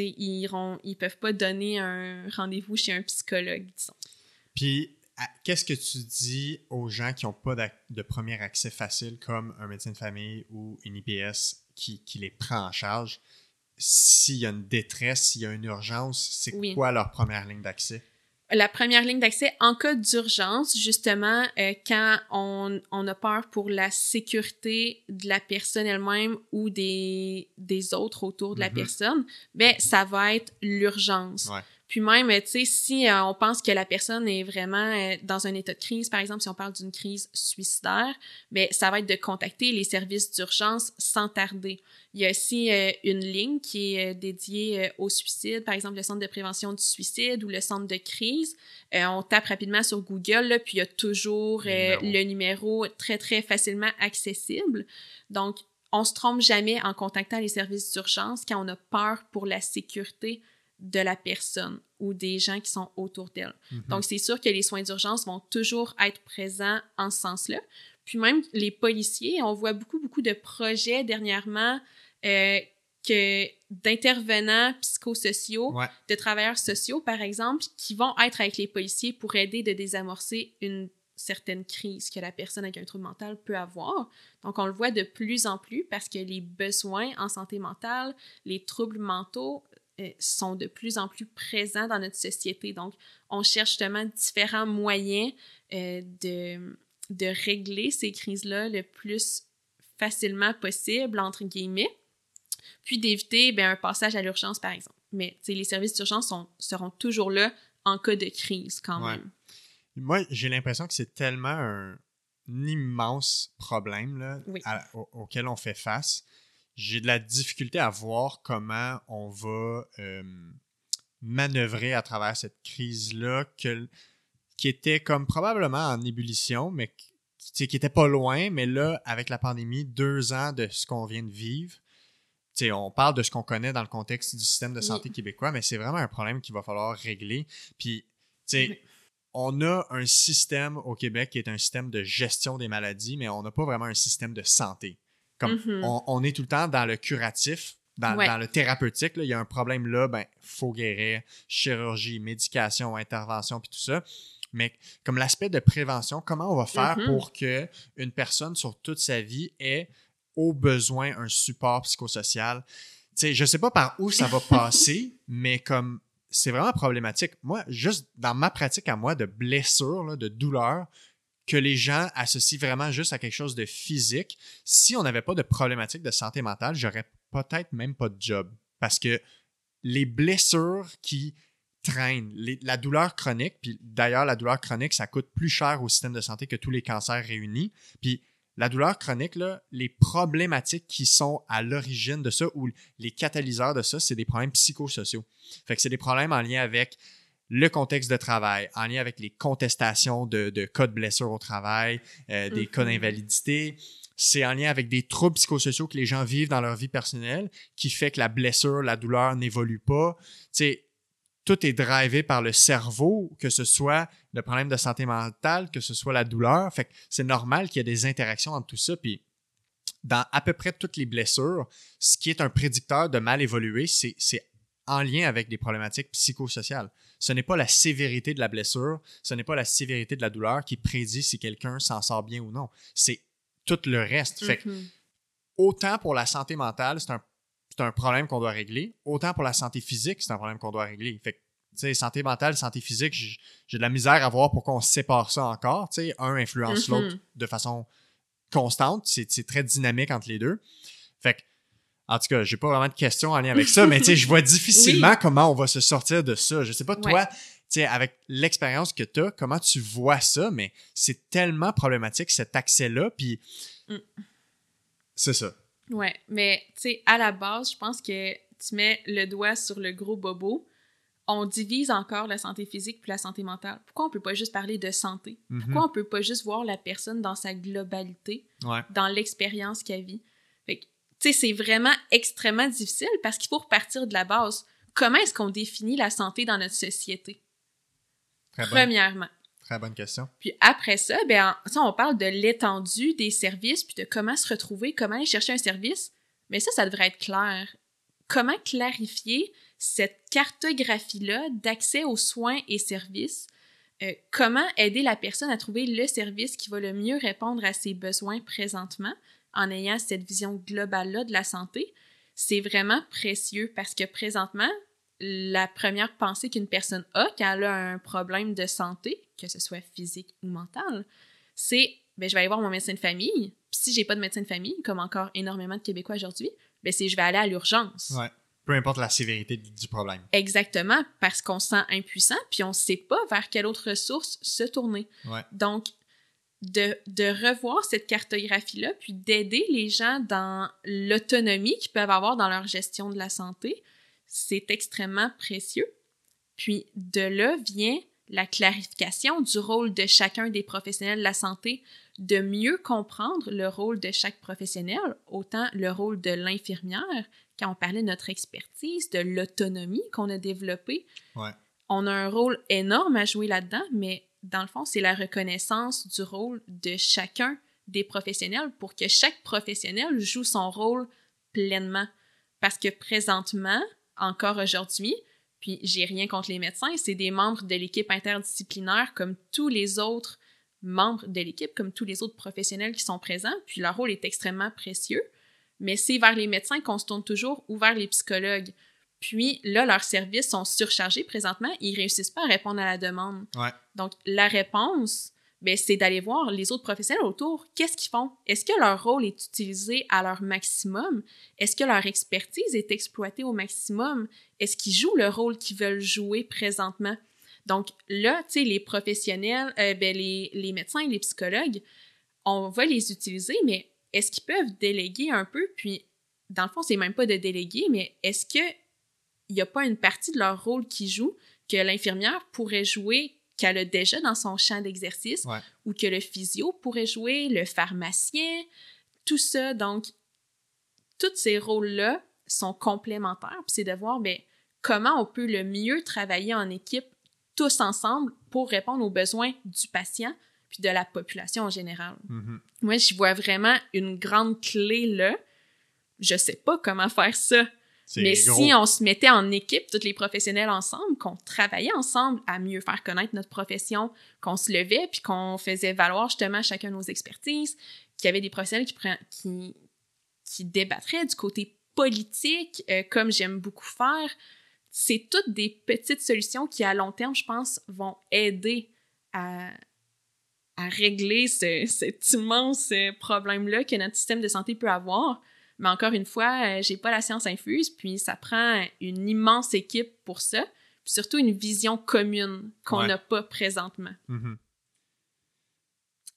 ils ne ils peuvent pas donner un rendez-vous chez un psychologue, disons. Puis, qu'est-ce que tu dis aux gens qui n'ont pas de premier accès facile, comme un médecin de famille ou une IPS qui, les prend en charge? S'il y a une détresse, s'il y a une urgence, c'est quoi leur première ligne d'accès? La première ligne d'accès en cas d'urgence, justement, euh, quand on, a peur pour la sécurité de la personne elle-même ou des, des autres autour de la mm-hmm. personne, ben ça va être l'urgence. Puis même, tu sais, si euh, on pense que la personne est vraiment euh, dans un état de crise, par exemple, si on parle d'une crise suicidaire, ben ça va être de contacter les services d'urgence sans tarder. Il y a aussi euh, une ligne qui est dédiée au suicide, par exemple le centre de prévention du suicide ou le centre de crise. on tape rapidement sur Google, là, puis il y a toujours le numéro très, très facilement accessible. Donc, on se trompe jamais en contactant les services d'urgence quand on a peur pour la sécurité de la personne ou des gens qui sont autour d'elle. Mhm. Donc, c'est sûr que les soins d'urgence vont toujours être présents en ce sens-là. Puis même les policiers, on voit beaucoup, beaucoup de projets dernièrement euh, que d'intervenants psychosociaux, de travailleurs sociaux, par exemple, qui vont être avec les policiers pour aider de désamorcer une certaines crises que la personne avec un trouble mental peut avoir. Donc, on le voit de plus en plus parce que les besoins en santé mentale, les troubles mentaux euh, sont de plus en plus présents dans notre société. Donc, on cherche justement différents moyens euh, de, de régler ces crises-là le plus facilement possible, entre guillemets, puis d'éviter ben, un passage à l'urgence, par exemple. Mais les services d'urgence seront toujours là en cas de crise, quand même. Moi, j'ai l'impression que c'est tellement un, immense problème là, auquel on fait face. J'ai de la difficulté à voir comment on va euh, manœuvrer à travers cette crise-là qui était comme probablement en ébullition, mais qui était pas loin, mais là, avec la pandémie, deux ans de ce qu'on vient de vivre, on parle de ce qu'on connaît dans le contexte du système de santé québécois, mais c'est vraiment un problème qu'il va falloir régler. Puis, on a un système au Québec qui est un système de gestion des maladies, mais on n'a pas vraiment un système de santé. Comme mm-hmm. on, est tout le temps dans le curatif, dans, le thérapeutique. il y a un problème là, ben, faut guérir, chirurgie, médication, intervention, puis tout ça. Mais comme l'aspect de prévention, comment on va faire mm-hmm. pour que une personne sur toute sa vie ait au besoin un support psychosocial? sais, je sais pas par où ça va <laughs> passer, mais comme c'est vraiment problématique. Moi, juste dans ma pratique à moi de blessure, de douleur, que les gens associent vraiment juste à quelque chose de physique, si on n'avait pas de problématique de santé mentale, j'aurais peut-être même pas de job. Parce que les blessures qui traînent, la douleur chronique, puis d'ailleurs, la douleur chronique, ça coûte plus cher au système de santé que tous les cancers réunis. Puis la douleur chronique, les problématiques qui sont à l'origine de ça ou les catalyseurs de ça, c'est des problèmes psychosociaux. Fait que c'est des problèmes en lien avec le contexte de travail, en lien avec les contestations de, cas de blessures au travail, euh, des cas mm-hmm. d'invalidité. C'est en lien avec des troubles psychosociaux que les gens vivent dans leur vie personnelle qui fait que la blessure, la douleur n'évolue pas. Tu sais, tout est drivé par le cerveau, que ce soit le problème de santé mentale, que ce soit la douleur. Fait que c'est normal qu'il y ait des interactions entre tout ça. Puis dans à peu près toutes les blessures, ce qui est un prédicteur de mal évoluer, c'est en lien avec des problématiques psychosociales. Ce n'est pas la sévérité de la blessure, ce n'est pas la sévérité de la douleur qui prédit si quelqu'un s'en sort bien ou non. C'est tout le reste. Fait que, mm-hmm. autant pour la santé mentale, c'est un problème qu'on doit régler. Autant pour la santé physique, c'est un problème qu'on doit régler. Fait sais, santé mentale, santé physique, j'ai de la misère à voir pourquoi on sépare ça encore. Un influence mm-hmm. l'autre de façon constante. C'est très dynamique entre les deux. Fait que, en tout cas, j'ai pas vraiment de questions en lien avec ça, mais tu sais, je vois <laughs> difficilement comment on va se sortir de ça. Je sais pas, toi, tu sais, avec l'expérience que tu as, comment tu vois ça, mais c'est tellement problématique, cet accès-là, puis mm. c'est ça. Ouais, mais tu sais, à la base, je pense que tu mets le doigt sur le gros bobo. On divise encore la santé physique puis la santé mentale. Pourquoi on peut pas juste parler de santé? Mhm. Pourquoi on peut pas juste voir la personne dans sa globalité, dans l'expérience qu'elle vit? Fait tu sais, c'est vraiment extrêmement difficile parce qu'il faut repartir de la base. Comment est-ce qu'on définit la santé dans notre société? Premièrement. Très bonne question. Puis après ça, ben, on parle de l'étendue des services, puis de comment se retrouver, comment aller chercher un service. Mais ça, ça devrait être clair. Comment clarifier cette cartographie-là d'accès aux soins et services? Euh, comment aider la personne à trouver le service qui va le mieux répondre à ses besoins présentement? En ayant cette vision globale-là de la santé? C'est vraiment précieux parce que présentement, la première pensée qu'une personne a quand elle a un problème de santé, que ce soit physique ou mental, c'est ben, je vais aller voir mon médecin de famille. Puis si j'ai pas de médecin de famille, comme encore énormément de Québécois aujourd'hui, ben c'est je vais aller à l'urgence. Ouais. Peu importe la sévérité du problème. Exactement, parce qu'on se sent impuissant, puis on ne sait pas vers quelle autre ressource se tourner. Ouais. Donc, de, de, revoir cette cartographie-là, puis d'aider les gens dans l'autonomie qu'ils peuvent avoir dans leur gestion de la santé, c'est extrêmement précieux. Puis de là vient la clarification du rôle de chacun des professionnels de la santé, de mieux comprendre le rôle de chaque professionnel, autant le rôle de l'infirmière, quand on parlait de notre expertise, de l'autonomie qu'on a développée. On a un rôle énorme à jouer là-dedans, mais dans le fond, c'est la reconnaissance du rôle de chacun des professionnels pour que chaque professionnel joue son rôle pleinement. Parce que présentement, encore aujourd'hui, puis j'ai rien contre les médecins, c'est des membres de l'équipe interdisciplinaire comme tous les autres membres de l'équipe, comme tous les autres professionnels qui sont présents, puis leur rôle est extrêmement précieux. Mais c'est vers les médecins qu'on se tourne toujours ou vers les psychologues. Puis là, leurs services sont surchargés présentement, ils réussissent pas à répondre à la demande. Donc, la réponse, ben, c'est d'aller voir les autres professionnels autour. Qu'est-ce qu'ils font? Est-ce que leur rôle est utilisé à leur maximum? Est-ce que leur expertise est exploitée au maximum? Est-ce qu'ils jouent le rôle qu'ils veulent jouer présentement? Donc là, tu sais, les professionnels, euh, ben, les, les médecins, les psychologues, on va les utiliser, mais est-ce qu'ils peuvent déléguer un peu? Puis, dans le fond, c'est même pas de déléguer, mais est-ce qu'il n'y a pas une partie de leur rôle qui joue que l'infirmière pourrait jouer qu'elle a déjà dans son champ d'exercice ou que le physio pourrait jouer, le pharmacien, tout ça. Donc, tous ces rôles-là sont complémentaires. Puis c'est de voir ben, comment on peut le mieux travailler en équipe tous ensemble pour répondre aux besoins du patient puis de la population en général. Mm-hmm. Moi, je vois vraiment une grande clé là. Je sais pas comment faire ça. Mais si on se mettait en équipe, tous les professionnels ensemble, qu'on travaillait ensemble à mieux faire connaître notre profession, qu'on se levait puis qu'on faisait valoir justement chacun nos expertises, qu'il y avait des professionnels qui, qui, qui débattraient du côté politique, euh, comme j'aime beaucoup faire, c'est toutes des petites solutions qui, à long terme, je pense, vont aider à, à régler ce, cet immense problème-là que notre système de santé peut avoir. Mais encore une fois, euh, j'ai pas la science infuse, puis ça prend une immense équipe pour ça, puis surtout une vision commune qu'on n'a pas présentement. Mm-hmm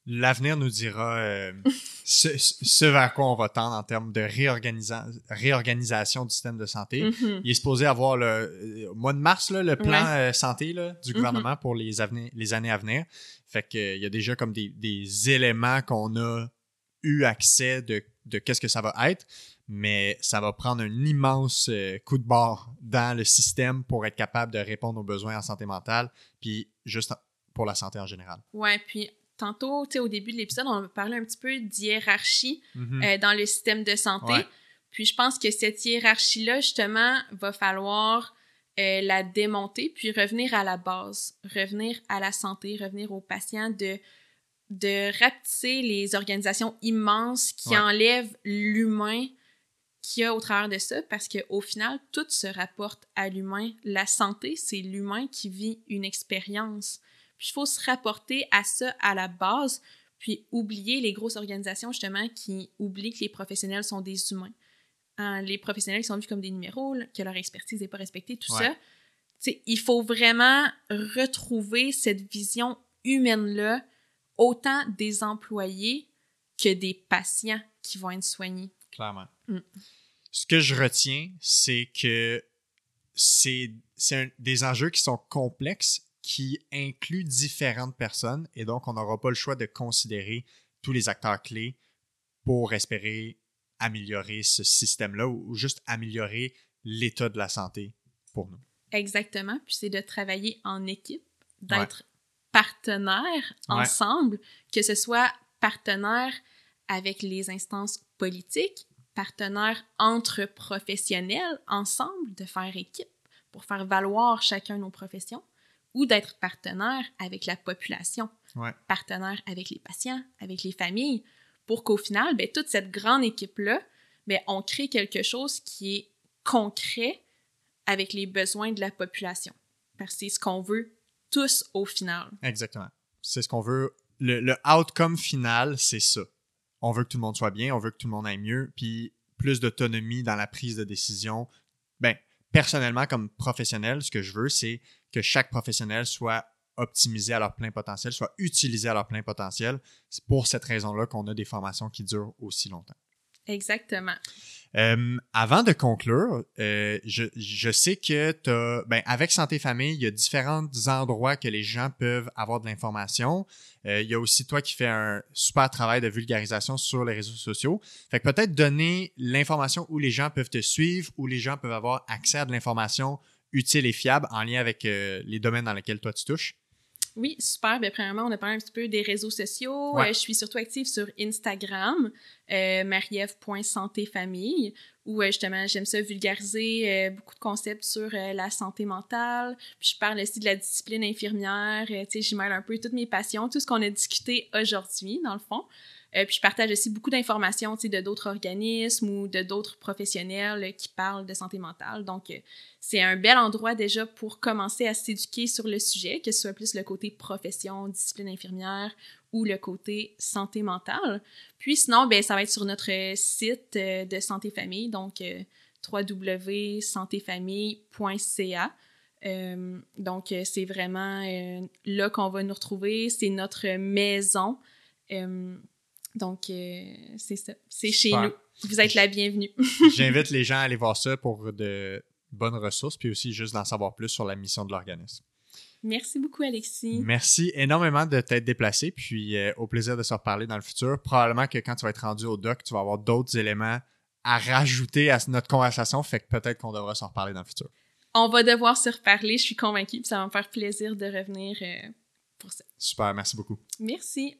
l'avenir nous dira euh, <laughs> ce, vers quoi on va tendre en termes de réorganisation du système de santé. Mm-hmm. Il est supposé avoir le euh, au mois de mars le plan euh, santé du mm-hmm. gouvernement pour les, les années à venir. Fait qu'il y a déjà comme des, éléments qu'on a eu accès de, de qu'est-ce que ça va être, mais ça va prendre un immense coup de bord dans le système pour être capable de répondre aux besoins en santé mentale, puis juste pour la santé en général. Ouais, puis tantôt, tu sais, au début de l'épisode, on parler un petit peu d'hiérarchie mhm. euh, dans le système de santé. Puis je pense que cette hiérarchie-là, justement, va falloir euh, la démonter, puis revenir à la base, revenir à la santé, revenir aux patients, de, de rapetisser les organisations immenses qui enlèvent l'humain qu'il y a au travers de ça, parce qu'au final, tout se rapporte à l'humain. La santé, c'est l'humain qui vit une expérience. Puis il faut se rapporter à ça à la base, puis oublier les grosses organisations justement qui oublient que les professionnels sont des humains. Hein, les professionnels qui sont vus comme des numéros, que leur expertise n'est pas respectée, tout ça. il faut vraiment retrouver cette vision humaine-là, autant des employés que des patients qui vont être soignés. Clairement. Mm. Ce que je retiens, c'est que c'est des enjeux qui sont complexes qui inclut différentes personnes et donc on n'aura pas le choix de considérer tous les acteurs clés pour espérer améliorer ce système-là ou, juste améliorer l'état de la santé pour nous. Exactement. Puis c'est de travailler en équipe, d'être partenaires ensemble, que ce soit partenaire avec les instances politiques, partenaire entre professionnels ensemble, de faire équipe pour faire valoir chacun nos professions, ou d'être partenaire avec la population, partenaire avec les patients, avec les familles, pour qu'au final, ben, toute cette grande équipe-là, ben, on crée quelque chose qui est concret avec les besoins de la population. Parce que c'est ce qu'on veut tous au final. Exactement. C'est ce qu'on veut. Le, outcome final, c'est ça. On veut que tout le monde soit bien, on veut que tout le monde aille mieux, puis plus d'autonomie dans la prise de décision. Ben, personnellement, comme professionnel, ce que je veux, c'est que chaque professionnel soit optimisé à leur plein potentiel, soit utilisé à leur plein potentiel. C'est pour cette raison-là qu'on a des formations qui durent aussi longtemps. Exactement. Euh, avant de conclure, euh, je, sais que ben, avec Santé Famille, il y a différents endroits que les gens peuvent avoir de l'information. Euh, il y a aussi toi qui fais un super travail de vulgarisation sur les réseaux sociaux. Fait que peut-être donner l'information où les gens peuvent te suivre, où les gens peuvent avoir accès à de l'information utile et fiable en lien avec les domaines dans lesquels toi tu touches. Oui, super. Bien, premièrement, on a parlé un petit peu des réseaux sociaux. Euh, je suis surtout active sur Instagram, euh, où justement j'aime ça vulgariser beaucoup de concepts sur la santé mentale. Puis je parle aussi de la discipline infirmière. tu sais, j'y mêle un peu toutes mes passions, tout ce qu'on a discuté aujourd'hui, dans le fond. Euh, puis je partage aussi beaucoup d'informations de d'autres organismes ou de d'autres professionnels qui parlent de santé mentale. Donc, euh, c'est un bel endroit déjà pour commencer à s'éduquer sur le sujet, que ce soit plus le côté profession, discipline infirmière ou le côté santé mentale. Puis sinon, ben, ça va être sur notre site euh, de Santé Famille, donc www.santéfamille.ca. donc, c'est vraiment là qu'on va nous retrouver. C'est notre maison. Donc, euh, c'est ça. C'est chez nous. Vous êtes la bienvenue. <laughs> J'invite les gens à aller voir ça pour de bonnes ressources, puis aussi juste d'en savoir plus sur la mission de l'organisme. Merci beaucoup, Alexis. Merci énormément de t'être déplacé, puis euh, au plaisir de se reparler dans le futur. Probablement que quand tu vas être rendu au doc, tu vas avoir d'autres éléments à rajouter à notre conversation, fait que peut-être qu'on devra s'en reparler dans le futur. On va devoir se reparler, je suis convaincue, puis ça va me faire plaisir de revenir euh, pour ça. Super, merci beaucoup. Merci.